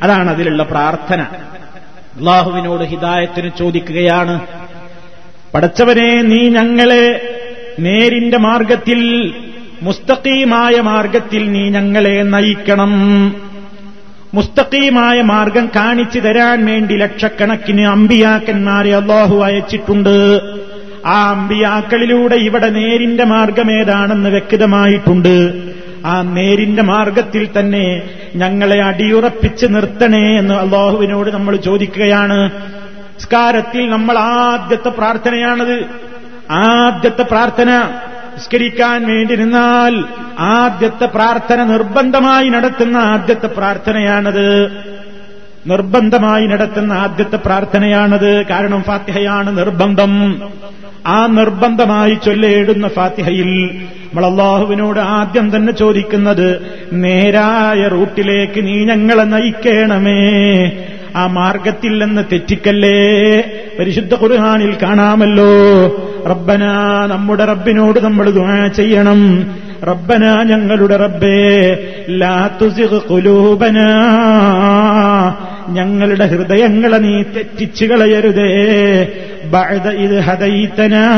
അതാണ് അതിലുള്ള പ്രാർത്ഥന. അള്ളാഹുവിനോട് ഹിദായത്തിന് ചോദിക്കുകയാണ് പടച്ചവനെ നീ ഞങ്ങളെ നേരിന്റെ മാർഗത്തിൽ മുസ്തഖീമായ മാർഗത്തിൽ നീ ഞങ്ങളെ നയിക്കണം. മുസ്തഖീമായ മാർഗം കാണിച്ചു തരാൻ വേണ്ടി ലക്ഷക്കണക്കിന് അമ്പിയാക്കന്മാരെ അള്ളാഹു അയച്ചിട്ടുണ്ട്. ആ അമ്പിയാക്കളിലൂടെ ഇവിടെ നേരിന്റെ മാർഗമേതാണെന്ന് വ്യക്തമായിട്ടുണ്ട്. ആ നേരിന്റെ മാർഗത്തിൽ തന്നെ ഞങ്ങളെ അടിയുറപ്പിച്ച് നിർത്തണേ എന്ന് അള്ളാഹുവിനോട് നമ്മൾ ചോദിക്കുകയാണ്. സ്കാരത്തിൽ നമ്മൾ ആദ്യത്തെ പ്രാർത്ഥനയാണത്. ആദ്യത്തെ പ്രാർത്ഥന നിസ്കരിക്കാൻ വേണ്ടി നിന്നാൽ ആദ്യത്തെ പ്രാർത്ഥന നിർബന്ധമായി നടത്തുന്ന ആദ്യത്തെ പ്രാർത്ഥനയാണത്. നിർബന്ധമായി നടത്തുന്ന ആദ്യത്തെ പ്രാർത്ഥനയാണത്. കാരണം ഫാത്തിഹയാണ് നിർബന്ധം. ആ നിർബന്ധമായി ചൊല്ലേടുന്ന ഫാത്തിഹയിൽ നമ്മൾ അള്ളാഹുവിനോട് ആദ്യം തന്നെ ചോദിക്കുന്നത് നേരായ റൂട്ടിലേക്ക് നീ ഞങ്ങളെ നയിക്കണമേ. ആ മാർഗത്തിൽ നിന്ന് തെറ്റിക്കല്ലേ? പരിശുദ്ധ കുറുഹാനിൽ കാണാമല്ലോ. റബ്ബന നമ്മുടെ റബ്ബിനോട് നമ്മൾ ദുആ ചെയ്യണം. റബ്ബന ഞങ്ങളുടെ റബ്ബേ ലാ ഞങ്ങളുടെ ഹൃദയങ്ങളെ നീ തെറ്റിച്ചു കളയരുതേ. ബഅദ ഇത് ഹദൈതനാ.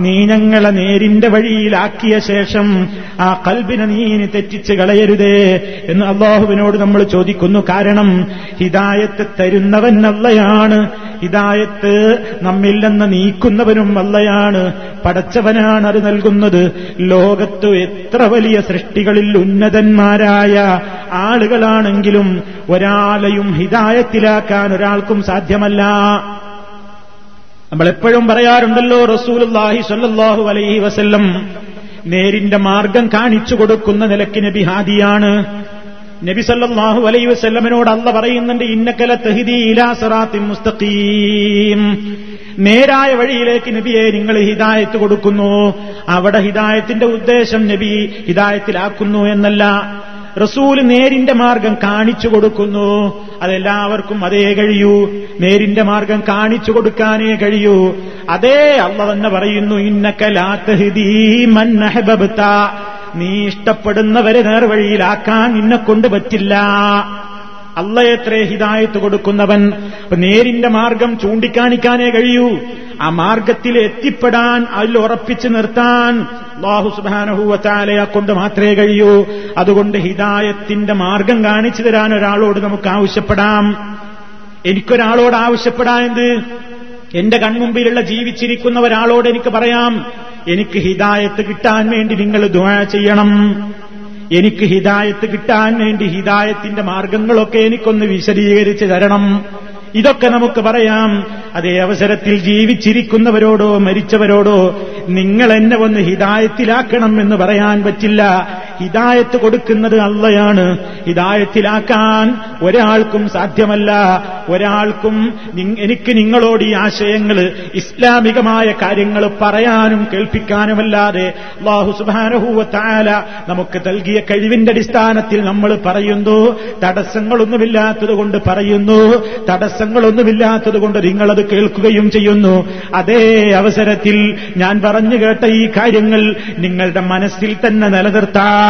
നീ ഞങ്ങളെ നേരിന്റെ വഴിയിലാക്കിയ ശേഷം ആ കൽബിനെ നീ ഇനി തെറ്റിച്ച് കളയരുതേ എന്ന് അള്ളാഹുവിനോട് നമ്മൾ ചോദിക്കുന്നു. കാരണം ഹിദായത്ത് തരുന്നവൻ അല്ലയാണ് ഹിദായത്ത് നമ്മിൽ നിന്ന് നീക്കുന്നവനും അല്ലയാണ് പടച്ചവനാണ് അത് നൽകുന്നത്. ലോകത്ത് എത്ര വലിയ സൃഷ്ടികളിൽ ഉന്നതന്മാരായ ആളുകളാണെങ്കിലും ഒരാളെയും ഹിദായത്തിലാക്കാൻ ഒരാൾക്കും സാധ്യമല്ല. നമ്മൾ എപ്പോഴും പറയാറുണ്ടല്ലോ റസൂലുല്ലാഹി സല്ലാഹു അലൈഹി വസല്ലം നേരിന്റെ മാർഗം കാണിച്ചു കൊടുക്കുന്ന നിലയ്ക്ക് നബി ഹാദിയാണ്. നബി സല്ലാഹു അലൈഹി വസ്ല്ലമിനോട് അല്ല പറയുന്നുണ്ട് ഇന്നക്കല തഹിദി ഇലാ സിറാത്തിൻ മുസ്തഖീം. നേരായ വഴിയിലേക്ക് നബിയെ നിങ്ങൾ ഹിദായത്ത് കൊടുക്കുന്നു. അവിടെ ഹിദായത്തിന്റെ ഉദ്ദേശം നബി ഹിദായത്തിലാക്കുന്നു എന്നല്ല. റസൂൽ നേരിന്റെ മാർഗം കാണിച്ചു കൊടുക്കുന്നു. അതെല്ലാവർക്കും അതേ കഴിയൂ. നേരിന്റെ മാർഗം കാണിച്ചു കൊടുക്കാനേ കഴിയൂ. അതേ അള്ള തന്നെ പറയുന്നു ഇന്നക്കലാത്തഹിദീമന്നഹബത്ത നീ ഇഷ്ടപ്പെടുന്നവരെ നേർവഴിയിലാക്കാൻ നിന്നെ കൊണ്ട് പറ്റില്ല. അള്ളയത്രേ ഹിതായത്ത് കൊടുക്കുന്നവൻ. നേരിന്റെ മാർഗം ചൂണ്ടിക്കാണിക്കാനേ കഴിയൂ. ആ മാർഗത്തിൽ എത്തിപ്പെടാൻ അതിൽ ഉറപ്പിച്ചു നിർത്താൻ അള്ളാഹു സുബാനഹൂവത്താലയെ കൊണ്ട് മാത്രമേ കഴിയൂ. അതുകൊണ്ട് ഹിദായത്തിന്റെ മാർഗം കാണിച്ചു തരാൻ ഒരാളോട് നമുക്ക് ആവശ്യപ്പെടാം. എനിക്കൊരാളോട് ആവശ്യപ്പെടാൻ എന്ത്? എന്റെ കൺമുമ്പിലുള്ള ജീവിച്ചിരിക്കുന്ന ഒരാളോട് എനിക്ക് പറയാം എനിക്ക് ഹിദായത്ത് കിട്ടാൻ വേണ്ടി നിങ്ങൾ ദുആ ചെയ്യണം. എനിക്ക് ഹിദായത്ത് കിട്ടാൻ വേണ്ടി ഹിദായത്തിന്റെ മാർഗങ്ങളൊക്കെ എനിക്കൊന്ന് വിശദീകരിച്ച് തരണം. ഇതൊക്കെ നമുക്ക് പറയാം. അതേ അവസരത്തിൽ ജീവിച്ചിരിക്കുന്നവരോടോ മരിച്ചവരോടോ നിങ്ങൾ എന്നെ ഒന്ന് ഹിതായത്തിലാക്കണം എന്ന് പറയാൻ പറ്റില്ല. ഹിദായത്ത് കൊടുക്കുന്നത് അള്ളയാണ്. ഹിദായത്തിലാക്കാൻ ഒരാൾക്കും സാധ്യമല്ല. ഒരാൾക്കും എനിക്ക് നിങ്ങളോട് ഈ ആശയങ്ങൾ ഇസ്ലാമികമായ കാര്യങ്ങൾ പറയാനും കേൾപ്പിക്കാനുമല്ലാതെ അള്ളാഹു സുബാനഹൂവത്താല നമുക്ക് നൽകിയ കഴിവിന്റെ അടിസ്ഥാനത്തിൽ നമ്മൾ പറയുന്നു. തടസ്സങ്ങളൊന്നുമില്ലാത്തത് കൊണ്ട് പറയുന്നു. തടസ്സങ്ങളൊന്നുമില്ലാത്തത് കൊണ്ട് നിങ്ങളത് കേൾക്കുകയും ചെയ്യുന്നു. അതേ അവസരത്തിൽ ഞാൻ പറഞ്ഞു കേട്ട ഈ കാര്യങ്ങൾ നിങ്ങളുടെ മനസ്സിൽ തന്നെ നിലനിർത്താൻ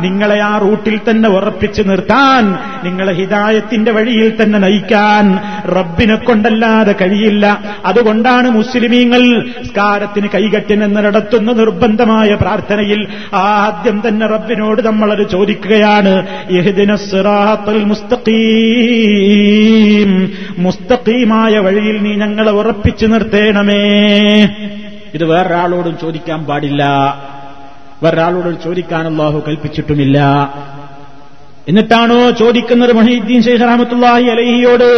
നിങ്ങളെ ആ റൂട്ടിൽ തന്നെ ഉറപ്പിച്ചു നിർത്താൻ നിങ്ങളെ ഹിതായത്തിന്റെ വഴിയിൽ തന്നെ നയിക്കാൻ റബ്ബിനെ കൊണ്ടല്ലാതെ കഴിയില്ല. അതുകൊണ്ടാണ് മുസ്ലിമീങ്ങൾ സ്കാരത്തിന് കൈകെട്ടിനെന്ന് നടത്തുന്ന നിർബന്ധമായ പ്രാർത്ഥനയിൽ ആദ്യം തന്നെ റബ്ബിനോട് നമ്മളത് ചോദിക്കുകയാണ് മുസ്തഖീം മുസ്തഖീമായ വഴിയിൽ നീ ഞങ്ങളെ ഉറപ്പിച്ചു നിർത്തേണമേ. ഇത് വേറൊരാളോടും ചോദിക്കാൻ പാടില്ല. വേറൊരാളോട് ചോദിക്കാൻ അള്ളാഹു കൽപ്പിച്ചിട്ടുമില്ല എന്നിട്ടാണോ ചോദിക്കുന്നത് മഹീദ്ദീൻ ഷെയ്ഖ് റഹമത്തുല്ലാഹി അലഹിയോട്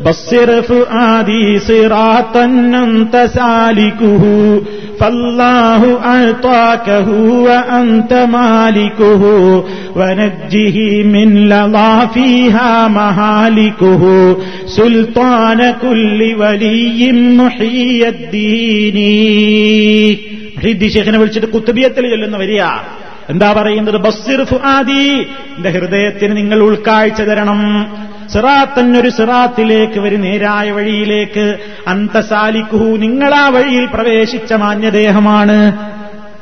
بصر فؤادي صراطا أنت سالكه فالله أعطاكه وأنت مالكه ونجه من لظى فيها مهالكه سلطان كل ولي محيي الدين ഹിദ്ദി ഷെയ്ഖിനെ വിളിച്ചിട്ട് കുത്തുബിയത്തിൽ ചെല്ലുന്ന വരിക. എന്താ പറയുന്നത്? ബസ്സിർ ഫുആദി എന്റെ ഹൃദയത്തിന് നിങ്ങൾ ഉൾക്കാഴ്ച തരണം. സിറാത്തന്നൊരു സിറാത്തിലേക്ക് ഒരു നേരായ വഴിയിലേക്ക്. അന്തസാലിക്കുഹു നിങ്ങളാ വഴിയിൽ പ്രവേശിച്ച മാന്യദേഹമാണ്.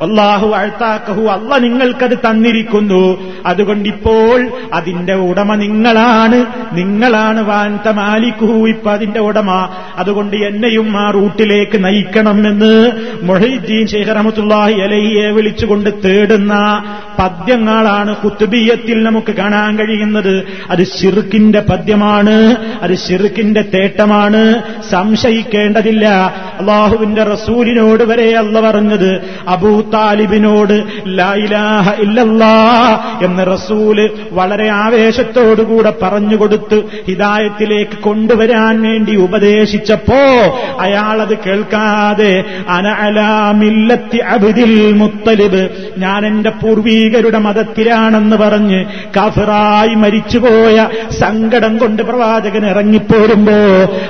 അള്ളാഹു അഴ്ത്താക്കഹു അല്ല നിങ്ങൾക്കത് തന്നിരിക്കുന്നു. അതുകൊണ്ടിപ്പോൾ അതിന്റെ ഉടമ നിങ്ങളാണ്. നിങ്ങളാണ് വാൻത മാലിക്കുഹു ഇപ്പൊ അതിന്റെ ഉടമ. അതുകൊണ്ട് എന്നെയും ആ റൂട്ടിലേക്ക് നയിക്കണമെന്ന് മൊഹീദ്ദീൻ ഷെയ്ഖ് റഹമത്തുല്ലാഹി അലഹിയെ വിളിച്ചുകൊണ്ട് തേടുന്ന പദ്യങ്ങളാണ് കുത്തുബീയത്തിൽ നമുക്ക് കാണാൻ കഴിയുന്നത്. അത് ഷിർക്കിന്റെ പദ്യമാണ്. അത് ഷിർക്കിന്റെ തേട്ടമാണ്. സംശയിക്കേണ്ടതില്ല. അള്ളാഹുവിന്റെ റസൂലിനോട് വരെ അല്ല പറഞ്ഞത്. അബൂ താലിബിനോട് ലായിലാഹ ഇല്ലല്ലാ എന്ന് റസൂൽ വളരെ ആവേശത്തോടുകൂടെ പറഞ്ഞുകൊടുത്ത് ഹിതായത്തിലേക്ക് കൊണ്ടുവരാൻ വേണ്ടി ഉപദേശിച്ചപ്പോ അയാളത് കേൾക്കാതെ അനഅലാമില്ലത്തി അബിദിൽ മുത്തലിബ് ഞാൻ എന്റെ പൂർവീകരുടെ മതത്തിലാണെന്ന് പറഞ്ഞ് കഫറായി മരിച്ചുപോയ സങ്കടം കൊണ്ട് പ്രവാചകൻ ഇറങ്ങിപ്പോരുമ്പോ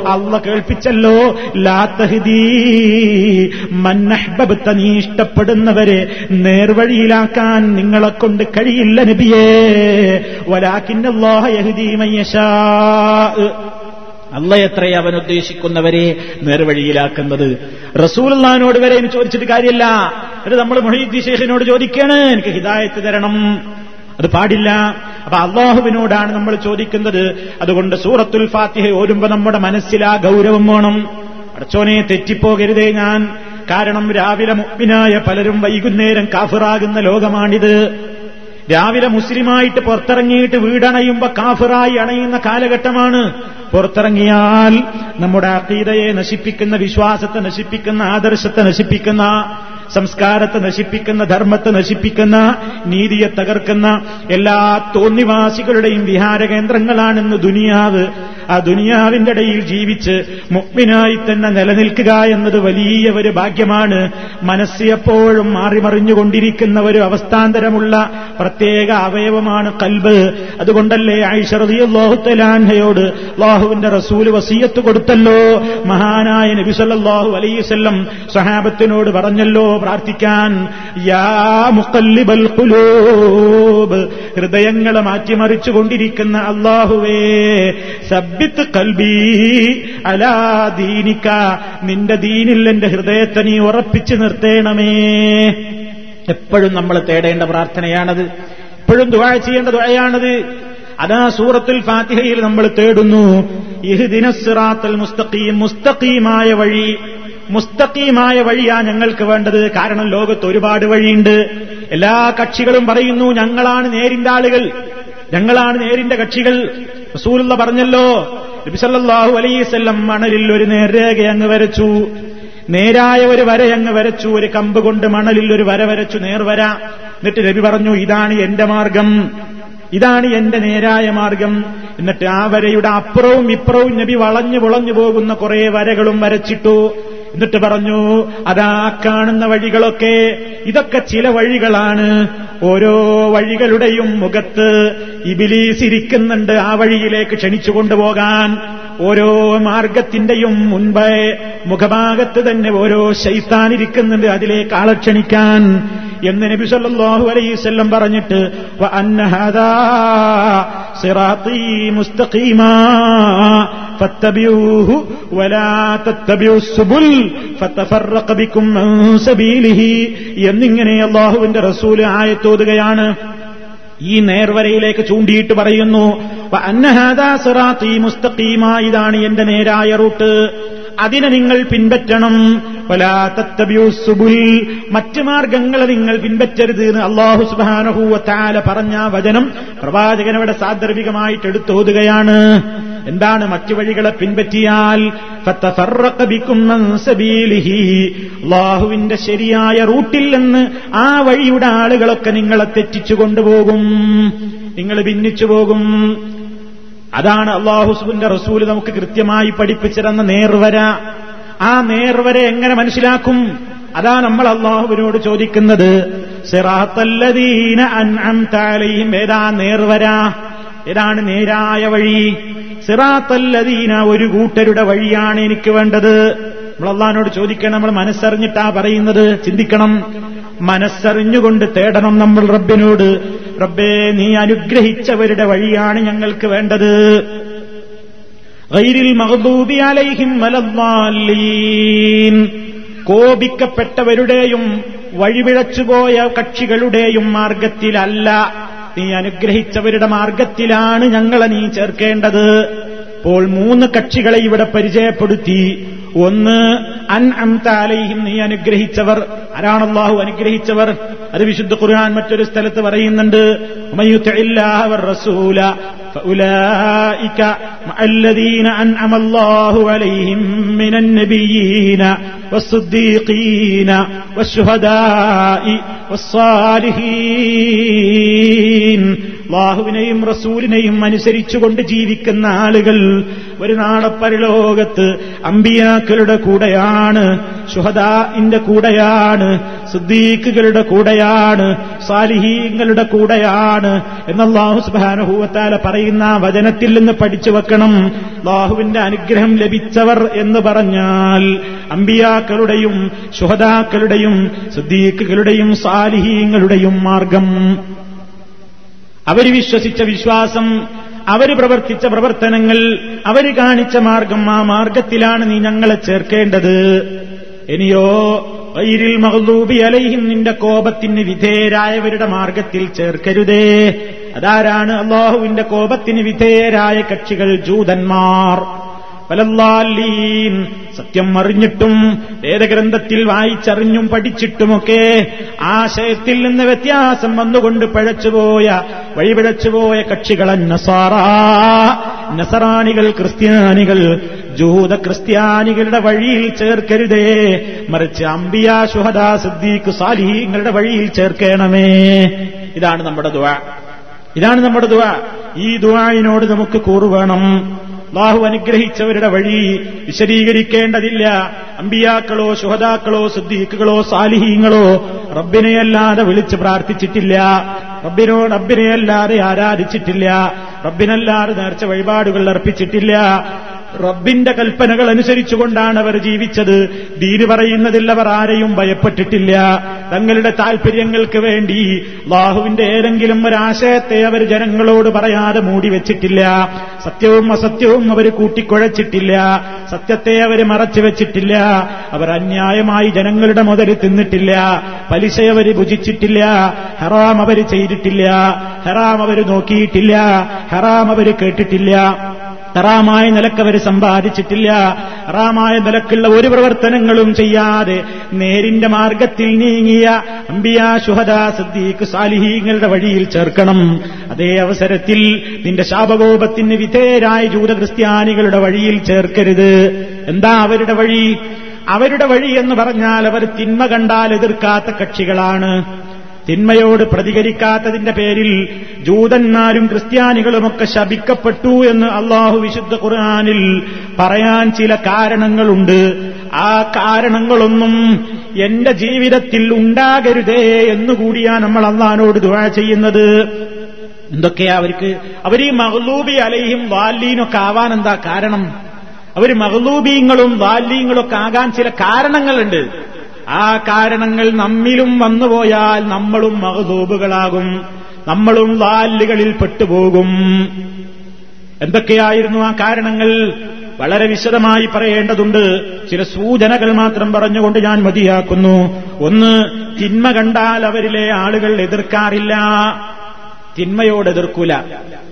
അള്ള കേൾപ്പിച്ചല്ലോ ലാത്തഹിദീ തനീ നീ ഇഷ്ടപ്പെടുന്നവരെ നേർവഴിയിലാക്കാൻ നിങ്ങളെ കൊണ്ട് കഴിയില്ല നബിയേ. വലാക്കിന്നല്ലാഹ യഹ്ദീ മയ്യശാ അല്ല എത്രയെ അവൻ ഉദ്ദേശിക്കുന്നവരെ നേർവഴിയിലാക്കുന്നത്? റസൂൽനാനോട് വരെ എനിക്ക് ചോദിച്ചിട്ട് കാര്യമില്ല. അത് നമ്മൾ മൊഹീദ്ദി ശേഖിനോട് ചോദിക്കാണ് എനിക്ക് ഹിദായത്ത് തരണം. അത് പാടില്ല. അപ്പൊ അള്ളാഹുവിനോടാണ് നമ്മൾ ചോദിക്കുന്നത്. അതുകൊണ്ട് സൂറത്തുൽ ഫാത്തിഹ ഓരുമ്പോ നമ്മുടെ മനസ്സിലാ ഗൗരവം വേണം. അടച്ചോനെ തെറ്റിപ്പോകരുതേ ഞാൻ. കാരണം രാവിലെ മുപ്പിനായ പലരും വൈകുന്നേരം കാഫിറാകുന്ന ലോകമാണിത്. രാവിലെ മുസ്ലിമായിട്ട് പുറത്തിറങ്ങിയിട്ട് വീടണയുമ്പോ കാഫിറായി അണയുന്ന കാലഘട്ടമാണ്. പുറത്തിറങ്ങിയാൽ നമ്മുടെ അതീതയെ നശിപ്പിക്കുന്ന വിശ്വാസത്തെ നശിപ്പിക്കുന്ന ആദർശത്തെ നശിപ്പിക്കുന്ന സംസ്കാരത്തെ നശിപ്പിക്കുന്ന ധർമ്മത്തെ നശിപ്പിക്കുന്ന നീതിയെ തകർക്കുന്ന എല്ലാ തോന്നിവാസികളുടെയും വിഹാര കേന്ദ്രങ്ങളാണെന്ന് ദുനിയാവ് ആ ദുനിയാവിന്റെ ഇടയിൽ ജീവിച്ച് മുക്മിനായി തന്നെ നിലനിൽക്കുക എന്നത് വലിയ ഒരു ഭാഗ്യമാണ്. മനസ്സ് എപ്പോഴും മാറിമറിഞ്ഞുകൊണ്ടിരിക്കുന്ന ഒരു അവസ്ഥാന്തരമുള്ള പ്രത്യേക അവയവമാണ് കൽബ്. അതുകൊണ്ടല്ലേ ഐഷറിയോഹുത്തലാൻഹയോട് ലാഹുവിന്റെ റസൂൽ വസീയത്ത് കൊടുത്തല്ലോ. മഹാനായ നബിസല്ലാഹു വസല്ലം സഹാബത്തിനോട് പറഞ്ഞല്ലോ പ്രാർത്ഥിക്കാൻ യാ ഹൃദയങ്ങളെ മാറ്റിമറിച്ചുകൊണ്ടിരിക്കുന്ന അള്ളാഹുവേ സബ്ബിത്ത് കൽബി അലാ ദീനിക്ക നിന്റെ ദീനിൽ എന്റെ ഹൃദയത്തെ നീ ഉറപ്പിച്ചു നിർത്തേണമേ. എപ്പോഴും നമ്മൾ തേടേണ്ട പ്രാർത്ഥനയാണത്. എപ്പോഴും ദുആ ചെയ്യേണ്ട ദുആയാണത്. അതാ സൂറത്തുൽ ഫാത്തിഹയിൽ നമ്മൾ തേടുന്നു. ഇഹ്ദിനസ്സിറാത്തൽ മുസ്തഖീം മുസ്തഖീമായ വഴി മുസ്തഖീമായ വഴിയാ ഞങ്ങൾക്ക് വേണ്ടത്. കാരണം ലോകത്ത് ഒരുപാട് വഴിയുണ്ട്. എല്ലാ കക്ഷികളും പറയുന്നു ഞങ്ങളാണ് നേരിന്റെ ആളുകൾ. ഞങ്ങളാണ് നേരിന്റെ കക്ഷികൾ. റസൂലുള്ള പറഞ്ഞല്ലോ നബിസല്ലാഹു അലൈസ്വല്ലം മണലിൽ ഒരു നേർരേഖ അങ്ങ് വരച്ചു. നേരായ ഒരു വരയങ്ങ് വരച്ചു. ഒരു കമ്പ് കൊണ്ട് മണലിൽ ഒരു വര വരച്ചു. നേർവര എന്നിട്ട് രവി പറഞ്ഞു ഇതാണ് എന്റെ മാർഗം. ഇതാണ് എന്റെ നേരായ മാർഗം. എന്നിട്ട് ആ വരയുടെ അപ്പുറവും ഇപ്പുറവും നബി വളഞ്ഞു പുളഞ്ഞു പോകുന്ന കുറെ വരകളും വരച്ചിട്ടു. എന്നിട്ട് പറഞ്ഞു അതാ കാണുന്ന വഴികളൊക്കെ. ഇതൊക്കെ ചില വഴികളാണ്. ഓരോ വഴികളുടെയും മുഖത്ത് ഇബിലീസ് ഇരിക്കുന്നുണ്ട് ആ വഴിയിലേക്ക് ക്ഷണിച്ചു കൊണ്ടുപോകാൻ. ഓരോ മാർഗത്തിന്റെയും മുൻപ് മുഖഭാഗത്ത് തന്നെ ഓരോ ശൈത്താനിരിക്കുന്നുണ്ട് അതിലേക്ക് ആളെ ക്ഷണിക്കാൻ. എന്ന് നബി സല്ലല്ലാഹു അലൈഹി വസല്ലം പറഞ്ഞിട്ട് അന്നഹദാ സിറാത്തി ഹാദാ സിറാത്തീ മുസ്തഖീമാ. എന്നിങ്ങനെ അള്ളാഹുവിന്റെ റസൂൽ ആയത്തോതുകയാണ്. ഈ നേർവരയിലേക്ക് ചൂണ്ടിയിട്ട് പറയുന്നു ഇതാണ് എന്റെ നേരായ റൂട്ട്. അതിനെ നിങ്ങൾ പിൻപറ്റണം. സുബുൽ. മറ്റു മാർഗങ്ങളെ നിങ്ങൾ പിൻപറ്റരുത് എന്ന് അള്ളാഹു സുബാനഹൂവത്താല പറഞ്ഞ വചനം പ്രവാചകനവിടെ സാദർഭികമായിട്ട് എടുത്തോതുകയാണ്. എന്താണ് മറ്റു വഴികളെ പിൻപറ്റിയാൽ? അള്ളാഹുവിന്റെ ശരിയായ റൂട്ടിൽ നിന്ന് ആ വഴിയുടെ ആളുകളൊക്കെ നിങ്ങളെ തെറ്റിച്ചു കൊണ്ടുപോകും. നിങ്ങൾ ഭിന്നിച്ചു പോകും. അതാണ് അള്ളാഹുസുവിന്റെ റസൂൽ നമുക്ക് കൃത്യമായി പഠിപ്പിച്ചിരുന്ന നേർവര. ആ നേർവര എങ്ങനെ മനസ്സിലാക്കും? അതാ നമ്മൾ അള്ളാഹുവിനോട് ചോദിക്കുന്നത്. സിറാത്തല്ലദീന താലയും ഏതാ നേർവര? ഏതാണ് നേരായ വഴി? സിറാത്തല്ലദീന ഒരു കൂട്ടരുടെ വഴിയാണ് എനിക്ക് വേണ്ടത്. നമ്മൾ അള്ളഹാനോട് ചോദിക്കണം നമ്മൾ മനസ്സറിഞ്ഞിട്ടാ പറയുന്നത്. ചിന്തിക്കണം. മനസ്സറിഞ്ഞുകൊണ്ട് തേടണം നമ്മൾ റബ്ബിനോട്. റബ്ബേ നീ അനുഗ്രഹിച്ചവരുടെ വഴിയാണ് ഞങ്ങൾക്ക് വേണ്ടത്. ഗൈരിൽ മഹബൂബി അലൈഹിം വലദ്ദാലീൻ. കോപിക്കപ്പെട്ടവരുടെയും വഴിവിളച്ചുപോയ കക്ഷികളുടെയും മാർഗത്തിലല്ല നീ അനുഗ്രഹിച്ചവരുടെ മാർഗത്തിലാണ് ഞങ്ങളെ നീ ചേർക്കേണ്ടത്. അപ്പോൾ മൂന്ന് കക്ഷികളെ ഇവിടെ പരിചയപ്പെടുത്തി. ഒന്ന് അൻ അംതാലയും നീ അനുഗ്രഹിച്ചവർ ആരാണ് അള്ളാഹു അനുഗ്രഹിച്ചവർ അത് വിശുദ്ധ ഖുർആൻ മറ്റൊരു സ്ഥലത്ത് പറയുന്നുണ്ട് റസൂല فأولئك مع الذين أنعم الله عليهم من النبيين والصديقين والشهداء والصالحين അള്ളാഹുവിനെയും റസൂലിനെയും അനുസരിച്ചുകൊണ്ട് ജീവിക്കുന്ന ആളുകൾ ഒരു നാളെ പരലോകത്ത് അമ്പിയാക്കളുടെ കൂടെയാണ് ഷുഹദാന്റെ കൂടെയാണ് സുദ്ദീഖുകളുടെ കൂടെയാണ് സാലിഹീങ്ങളുടെ കൂടെയാണ് എന്നല്ലാഹു സുബാനുഭൂവത്താല പറയുന്ന വചനത്തിൽ നിന്ന് പഠിച്ചു വെക്കണം. അള്ളാഹുവിന്റെ അനുഗ്രഹം ലഭിച്ചവർ എന്ന് പറഞ്ഞാൽ അമ്പിയാക്കളുടെയും ശുഹദാക്കളുടെയും സുദ്ദീഖുകളുടെയും സാലിഹീങ്ങളുടെയും മാർഗം. അവർ വിശ്വസിച്ച വിശ്വാസം അവർ പ്രവർത്തിച്ച പ്രവർത്തനങ്ങൾ അവർ കാണിച്ച മാർഗം ആ മാർഗത്തിലാണ് നീ ഞങ്ങളെ ചേർക്കേണ്ടത്. ഇനിയോ വൈരിൽ മഹദൂബി അലൈഹിം നിന്റെ കോപത്തിന് വിധേയരായവരുടെ മാർഗത്തിൽ ചേർക്കരുതേ. അതാരാണ് അള്ളാഹുവിന്റെ കോപത്തിന് വിധേയരായ കക്ഷികൾ? ജൂതന്മാർ. സത്യം അറിഞ്ഞിട്ടും വേദഗ്രന്ഥത്തിൽ വായിച്ചറിഞ്ഞും പഠിച്ചിട്ടുമൊക്കെ ആശയത്തിൽ നിന്ന് വ്യത്യാസം വന്നുകൊണ്ട് പഴച്ചുപോയ വഴിപിഴച്ചുപോയ കക്ഷികൾ നസാറാ നസറാണികൾ ക്രിസ്ത്യാനികൾ. ജൂത ക്രിസ്ത്യാനികളുടെ വഴിയിൽ ചേർക്കരുതേ. മറിച്ച് അംബിയ ശുഹദ സിദ്ദീഖ് സാലിഹീങ്ങളുടെ വഴിയിൽ ചേർക്കണമേ. ഇതാണ് നമ്മുടെ ദുവ ഇതാണ് നമ്മുടെ ദുവ ഈ ദുവായിനോട് നമുക്ക് കൂറുവേണം. അള്ളാഹു അനുഗ്രഹിച്ചവരുടെ വഴി വിശദീകരിക്കേണ്ടതില്ല. അമ്പിയാക്കളോ ശുഹദാക്കളോ സിദ്ദീഖുകളോ സാലിഹീങ്ങളോ റബ്ബിനെയല്ലാതെ വിളിച്ച് പ്രാർത്ഥിച്ചിട്ടില്ല. റബ്ബിനോ റബ്ബിനെയല്ലാതെ ആരാധിച്ചിട്ടില്ല. റബ്ബിനല്ലാതെ നേർച്ച വഴിപാടുകൾ അർപ്പിച്ചിട്ടില്ല. റബ്ബിന്റെ കൽപ്പനകൾ അനുസരിച്ചുകൊണ്ടാണ് അവർ ജീവിച്ചത്. ദീന് പറയുന്നതിൽ അവർ ആരെയും ഭയപ്പെട്ടിട്ടില്ല. തങ്ങളുടെ താൽപര്യങ്ങൾക്ക് വേണ്ടി ബാഹുവിന്റെ ഏതെങ്കിലും ഒരാശയത്തെ അവർ ജനങ്ങളോട് പറയാതെ മൂടി വെച്ചിട്ടില്ല. സത്യവും അസത്യവും അവർ കൂട്ടിക്കുഴച്ചിട്ടില്ല. സത്യത്തെ അവർ മറച്ചു വെച്ചിട്ടില്ല. അവർ അന്യായമായി ജനങ്ങളുടെ മുതൽ തിന്നിട്ടില്ല. പലിശ അവർ ഭുജിച്ചിട്ടില്ല. ഹറാം അവർ ചെയ്തിട്ടില്ല. ഹറാം അവർ നോക്കിയിട്ടില്ല. ഹറാം അവർ കേട്ടിട്ടില്ല. ഹറാമായ നിലക്കവർ സമ്പാദിച്ചിട്ടില്ല. ഹറാമായ നിലക്കുള്ള ഒരു പ്രവർത്തനങ്ങളും ചെയ്യാതെ നേരിന്റെ മാർഗത്തിൽ നീങ്ങിയ അമ്പിയ ശുഹദ സദ്ദീഖ് സാലിഹീങ്ങളുടെ വഴിയിൽ ചേർക്കണം. അതേ അവസരത്തിൽ നിന്റെ ശാപകോപത്തിന് വിധേയരായ ജൂത ക്രിസ്ത്യാനികളുടെ വഴിയിൽ ചേർക്കരുത്. എന്താ അവരുടെ വഴി? അവരുടെ വഴി എന്ന് പറഞ്ഞാൽ അവർ തിന്മ കണ്ടാൽ എതിർക്കാത്ത കക്ഷികളാണ്. തിന്മയോട് പ്രതികരിക്കാത്തതിന്റെ പേരിൽ ജൂതന്മാരും ക്രിസ്ത്യാനികളുമൊക്കെ ശപിക്കപ്പെട്ടു എന്ന് അള്ളാഹു വിശുദ്ധ ഖുർആാനിൽ പറയാൻ ചില കാരണങ്ങളുണ്ട്. ആ കാരണങ്ങളൊന്നും എന്റെ ജീവിതത്തിൽ ഉണ്ടാകരുതേ എന്നുകൂടിയാ നമ്മൾ അള്ളഹാനോട് ദുഴ ചെയ്യുന്നത്. എന്തൊക്കെയാ അവർക്ക്? അവർ ഈ മഹ്ലൂബി അലയും വാല്ലീനൊക്കെ ആവാൻ എന്താ കാരണം? അവർ മഹ്ലൂബീങ്ങളും ഒക്കെ ആകാൻ ചില കാരണങ്ങളുണ്ട്. ആ കാരണങ്ങൾ നമ്മിലും വന്നുപോയാൽ നമ്മളും മഹദൂബുകളാകും. നമ്മളും വാല്ലുകളിൽ പെട്ടുപോകും. എന്തൊക്കെയായിരുന്നു ആ കാരണങ്ങൾ? വളരെ വിശദമായി പറയേണ്ടതുണ്ട്. ചില സൂചനകൾ മാത്രം പറഞ്ഞുകൊണ്ട് ഞാൻ മതിയാക്കുന്നു. ഒന്ന് തിന്മ കണ്ടാൽ അവരിലെ ആളുകൾ എതിർക്കാറില്ല. തിന്മയോട് എതിർക്കൂല.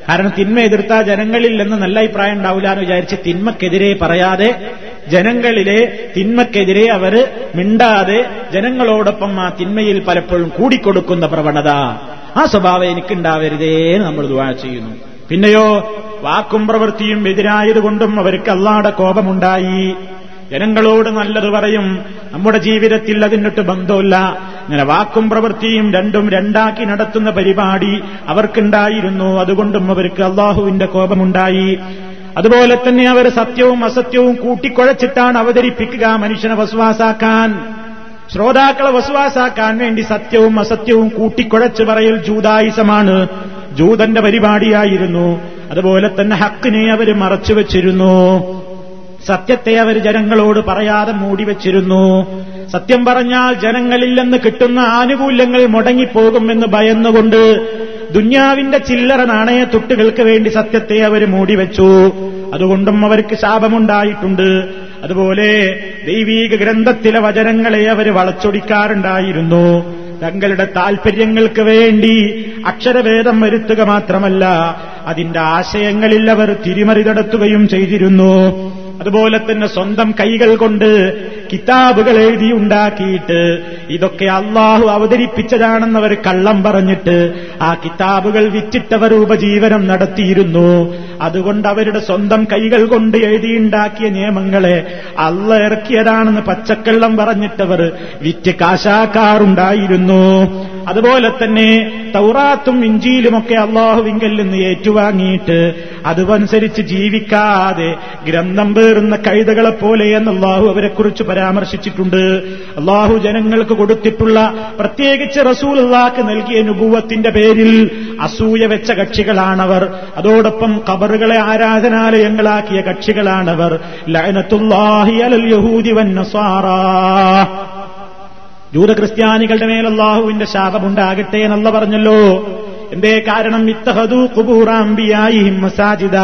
കാരണം തിന്മ എതിർത്താ ജനങ്ങളിൽ നിന്ന് നല്ല അഭിപ്രായം ഉണ്ടാവില്ല എന്ന് വിചാരിച്ച് തിന്മക്കെതിരെ പറയാതെ ജനങ്ങളിലെ തിന്മക്കെതിരെ അവർ മിണ്ടാതെ ജനങ്ങളോടൊപ്പം ആ തിന്മയിൽ പലപ്പോഴും കൂടിക്കൊടുക്കുന്ന പ്രവണത. ആ സ്വഭാവം എനിക്കുണ്ടാവരുതേ നമ്മൾ ദുവാ ചെയ്യുന്നു. പിന്നെയോ വാക്കും പ്രവൃത്തിയും എതിരായതുകൊണ്ടും അവർക്ക് അല്ലാടെ കോപമുണ്ടായി. ജനങ്ങളോട് നല്ലത് പറയും. നമ്മുടെ ജീവിതത്തിൽ അതിനിട്ട് ബന്ധമില്ല ഇങ്ങനെ വാക്കും പ്രവൃത്തിയും രണ്ടും രണ്ടാക്കി നടത്തുന്ന പരിപാടി അവർക്കുണ്ടായിരുന്നു. അതുകൊണ്ടും അവർക്ക് അള്ളാഹുവിന്റെ കോപമുണ്ടായി. അതുപോലെ തന്നെ അവർ സത്യവും അസത്യവും കൂട്ടിക്കുഴച്ചിട്ടാണ് അവതരിപ്പിക്കുക മനുഷ്യനെ വസുവാസാക്കാൻ. ശ്രോതാക്കളെ വസുവാസാക്കാൻ വേണ്ടി സത്യവും അസത്യവും കൂട്ടിക്കുഴച്ച് പറയൽ ജൂതായുസമാണ്. ജൂതന്റെ പരിപാടിയായിരുന്നു. അതുപോലെ തന്നെ ഹക്കിനെ അവർ മറച്ചുവെച്ചിരുന്നു സത്യത്തെ അവർ ജനങ്ങളോട് പറയാതെ മൂടിവെച്ചിരുന്നു സത്യം പറഞ്ഞാൽ ജനങ്ങളിൽ നിന്ന് കിട്ടുന്ന ആനുകൂല്യങ്ങൾ മുടങ്ങിപ്പോകുമെന്ന് ഭയന്നുകൊണ്ട് ദുന്യാവിന്റെ ചില്ലറ നാണയത്തുട്ടുകൾക്ക് വേണ്ടി സത്യത്തെ അവർ മൂടിവെച്ചു. അതുകൊണ്ടും അവർക്ക് ശാപമുണ്ടായിട്ടുണ്ട്. അതുപോലെ ദൈവീക ഗ്രന്ഥത്തിലെ വചനങ്ങളെ അവർ വളച്ചൊടിക്കാറുണ്ടായിരുന്നു. തങ്ങളുടെ താൽപര്യങ്ങൾക്ക് വേണ്ടി അക്ഷരഭേദം വരുത്തുക മാത്രമല്ല അതിന്റെ ആശയങ്ങളിൽ അവർ തിരിമറി നടത്തുകയും ചെയ്തിരുന്നു. അതുപോലെ തന്നെ സ്വന്തം കൈകൾ കൊണ്ട് കിതാബുകൾ എഴുതി ഉണ്ടാക്കിയിട്ട് ഇതൊക്കെ അള്ളാഹു അവതരിപ്പിച്ചതാണെന്നവർ കള്ളം പറഞ്ഞിട്ട് ആ കിതാബുകൾ വിറ്റിട്ടവർ ഉപജീവനം നടത്തിയിരുന്നു. അതുകൊണ്ട് അവരുടെ സ്വന്തം കൈകൾ കൊണ്ട് എഴുതിയുണ്ടാക്കിയ നിയമങ്ങളെ അള്ള ഇറക്കിയതാണെന്ന് പച്ചക്കള്ളം പറഞ്ഞിട്ടവർ വിറ്റ് കാശാക്കാറുണ്ടായിരുന്നു. അതുപോലെ തന്നെ തൗറാത്തും ഇഞ്ചിയിലുമൊക്കെ അള്ളാഹുവിങ്കൽ നിന്ന് ഏറ്റുവാങ്ങിയിട്ട് അതുമനുസരിച്ച് ജീവിക്കാതെ ഗ്രന്ഥം പേറുന്ന കഴുതകളെപ്പോലെ എന്ന് അള്ളാഹു അവരെക്കുറിച്ച് പരാമർശിച്ചിട്ടുണ്ട്. അള്ളാഹു ജനങ്ങൾക്ക് കൊടുത്തിട്ടുള്ള പ്രത്യേകിച്ച് റസൂൽ അള്ളാഹ്ക്ക് നൽകിയ നുപൂവത്തിന്റെ പേരിൽ അസൂയ വെച്ച കക്ഷികളാണവർ. അതോടൊപ്പം കബറുകളെ ആരാധനാലയങ്ങളാക്കിയ കക്ഷികളാണവർ. അലൽ യഹൂദി നസാറാ. ജൂത ക്രിസ്ത്യാനികളുടെ മേൽ അള്ളാഹുവിന്റെ ശാപമുണ്ടാകട്ടെ എന്നല്ല പറഞ്ഞല്ലോ. എന്തേ കാരണം? ഇത്തഹദു കുബൂറാംബിയായിഹിം മസാജിദ.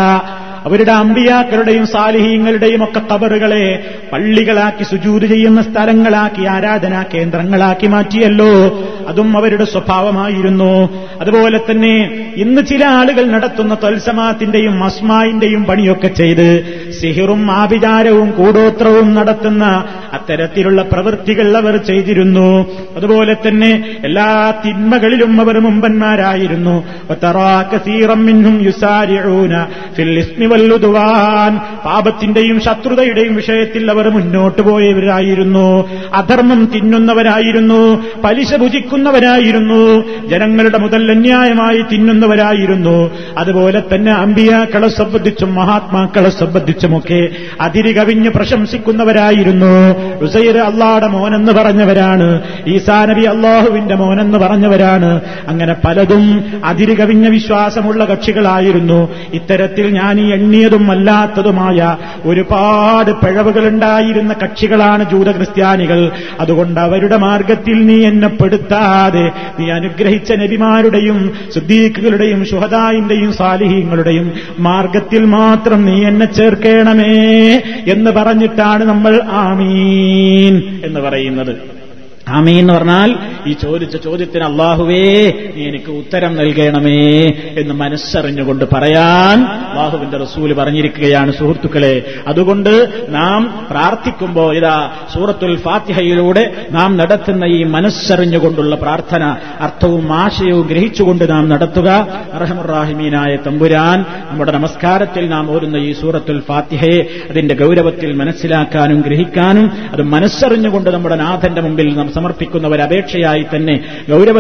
അവരുടെ അമ്പിയാക്കളുടെയും സാലിഹീങ്ങളുടെയും ഒക്കെ കബറുകളെ പള്ളികളാക്കി സുജൂത് ചെയ്യുന്ന സ്ഥലങ്ങളാക്കി ആരാധനാ കേന്ദ്രങ്ങളാക്കി മാറ്റിയല്ലോ. അതും അവരുടെ സ്വഭാവമായിരുന്നു. അതുപോലെ തന്നെ ഇന്ന് ചില ആളുകൾ നടത്തുന്ന തൊൽസമാത്തിന്റെയും മസ്മായിന്റെയും പണിയൊക്കെ ചെയ്ത് സിഹിറും ആഭിചാരവും കൂടോത്രവും നടത്തുന്ന അത്തരത്തിലുള്ള പ്രവൃത്തികൾ അവർ ചെയ്തിരുന്നു. അതുപോലെ തന്നെ എല്ലാ തിന്മകളിലും അവർ മുമ്പന്മാരായിരുന്നു. പാപത്തിന്റെയും ശത്രുതയുടെയും വിഷയത്തിൽ അവർ മുന്നോട്ട് പോയവരായിരുന്നു. അധർമ്മം തിന്നുന്നവരായിരുന്നു. പലിശ ഭുജിക്കുന്നവരായിരുന്നു. ജനങ്ങളുടെ മുതൽ അന്യായമായി തിന്നുന്നവരായിരുന്നു. അതുപോലെ തന്നെ അമ്പിയാക്കളെ സംബന്ധിച്ചും മഹാത്മാക്കളെ സംബന്ധിച്ചുമൊക്കെ അതിരി കവിഞ്ഞ് പ്രശംസിക്കുന്നവരായിരുന്നു. റുസൈർ അള്ളാടെ മോനെന്ന് പറഞ്ഞവരാണ്. ഈസാ നബി അള്ളാഹുവിന്റെ മോനെന്ന് പറഞ്ഞവരാണ്. അങ്ങനെ പലതും അതിരി കവിഞ്ഞ വിശ്വാസമുള്ള കക്ഷികളായിരുന്നു. ഇത്തരത്തിൽ ഞാൻ ഈ എണ്ണിയതും അല്ലാത്തതുമായ ഒരുപാട് പിഴവുകളുണ്ടായിരുന്ന കക്ഷികളാണ് ജൂത ക്രിസ്ത്യാനികൾ അതുകൊണ്ട് അവരുടെ മാർഗത്തിൽ നീ എന്നെ പെടുത്താതെ നീ അനുഗ്രഹിച്ച നബിമാരുടെയും സുദ്ദീഖുകളുടെയും ഷുഹദായിന്റെയും സാലിഹീങ്ങളുടെയും മാർഗത്തിൽ മാത്രം നീ എന്നെ ചേർക്കണമേ എന്ന് പറഞ്ഞിട്ടാണ് നമ്മൾ ആമീൻ എന്ന് പറയുന്നത്. ആമീൻ എന്ന് പറഞ്ഞാൽ ഈ ചോദിച്ച ചോദ്യത്തിന് അള്ളാഹുവേ നീ എനിക്ക് ഉത്തരം നൽകണമേ എന്ന് മനസ്സറിഞ്ഞുകൊണ്ട് പറയാൻ അള്ളാഹുവിന്റെ റസൂൽ പറഞ്ഞിരിക്കുകയാണ് സുഹൃത്തുക്കളെ. അതുകൊണ്ട് നാം പ്രാർത്ഥിക്കുമ്പോൾ ഇതാ സൂറത്തുൽ ഫാത്തിഹയിലൂടെ നാം നടത്തുന്ന ഈ മനസ്സറിഞ്ഞുകൊണ്ടുള്ള പ്രാർത്ഥന അർത്ഥവും ആശയവും ഗ്രഹിച്ചുകൊണ്ട് നാം നടത്തുക. അറഹമുറാഹിമീനായ തമ്പുരാൻ നമ്മുടെ നമസ്കാരത്തിൽ നാം ഓരുന്ന ഈ സൂറത്തുൽ ഫാത്തിഹയെ അതിന്റെ ഗൗരവത്തിൽ മനസ്സിലാക്കാനും ഗ്രഹിക്കാനും അത് മനസ്സറിഞ്ഞുകൊണ്ട് നമ്മുടെ നാഥന്റെ മുമ്പിൽ നാം സമർപ്പിക്കുന്ന അപേക്ഷയായി തന്നെ ഗൗരവ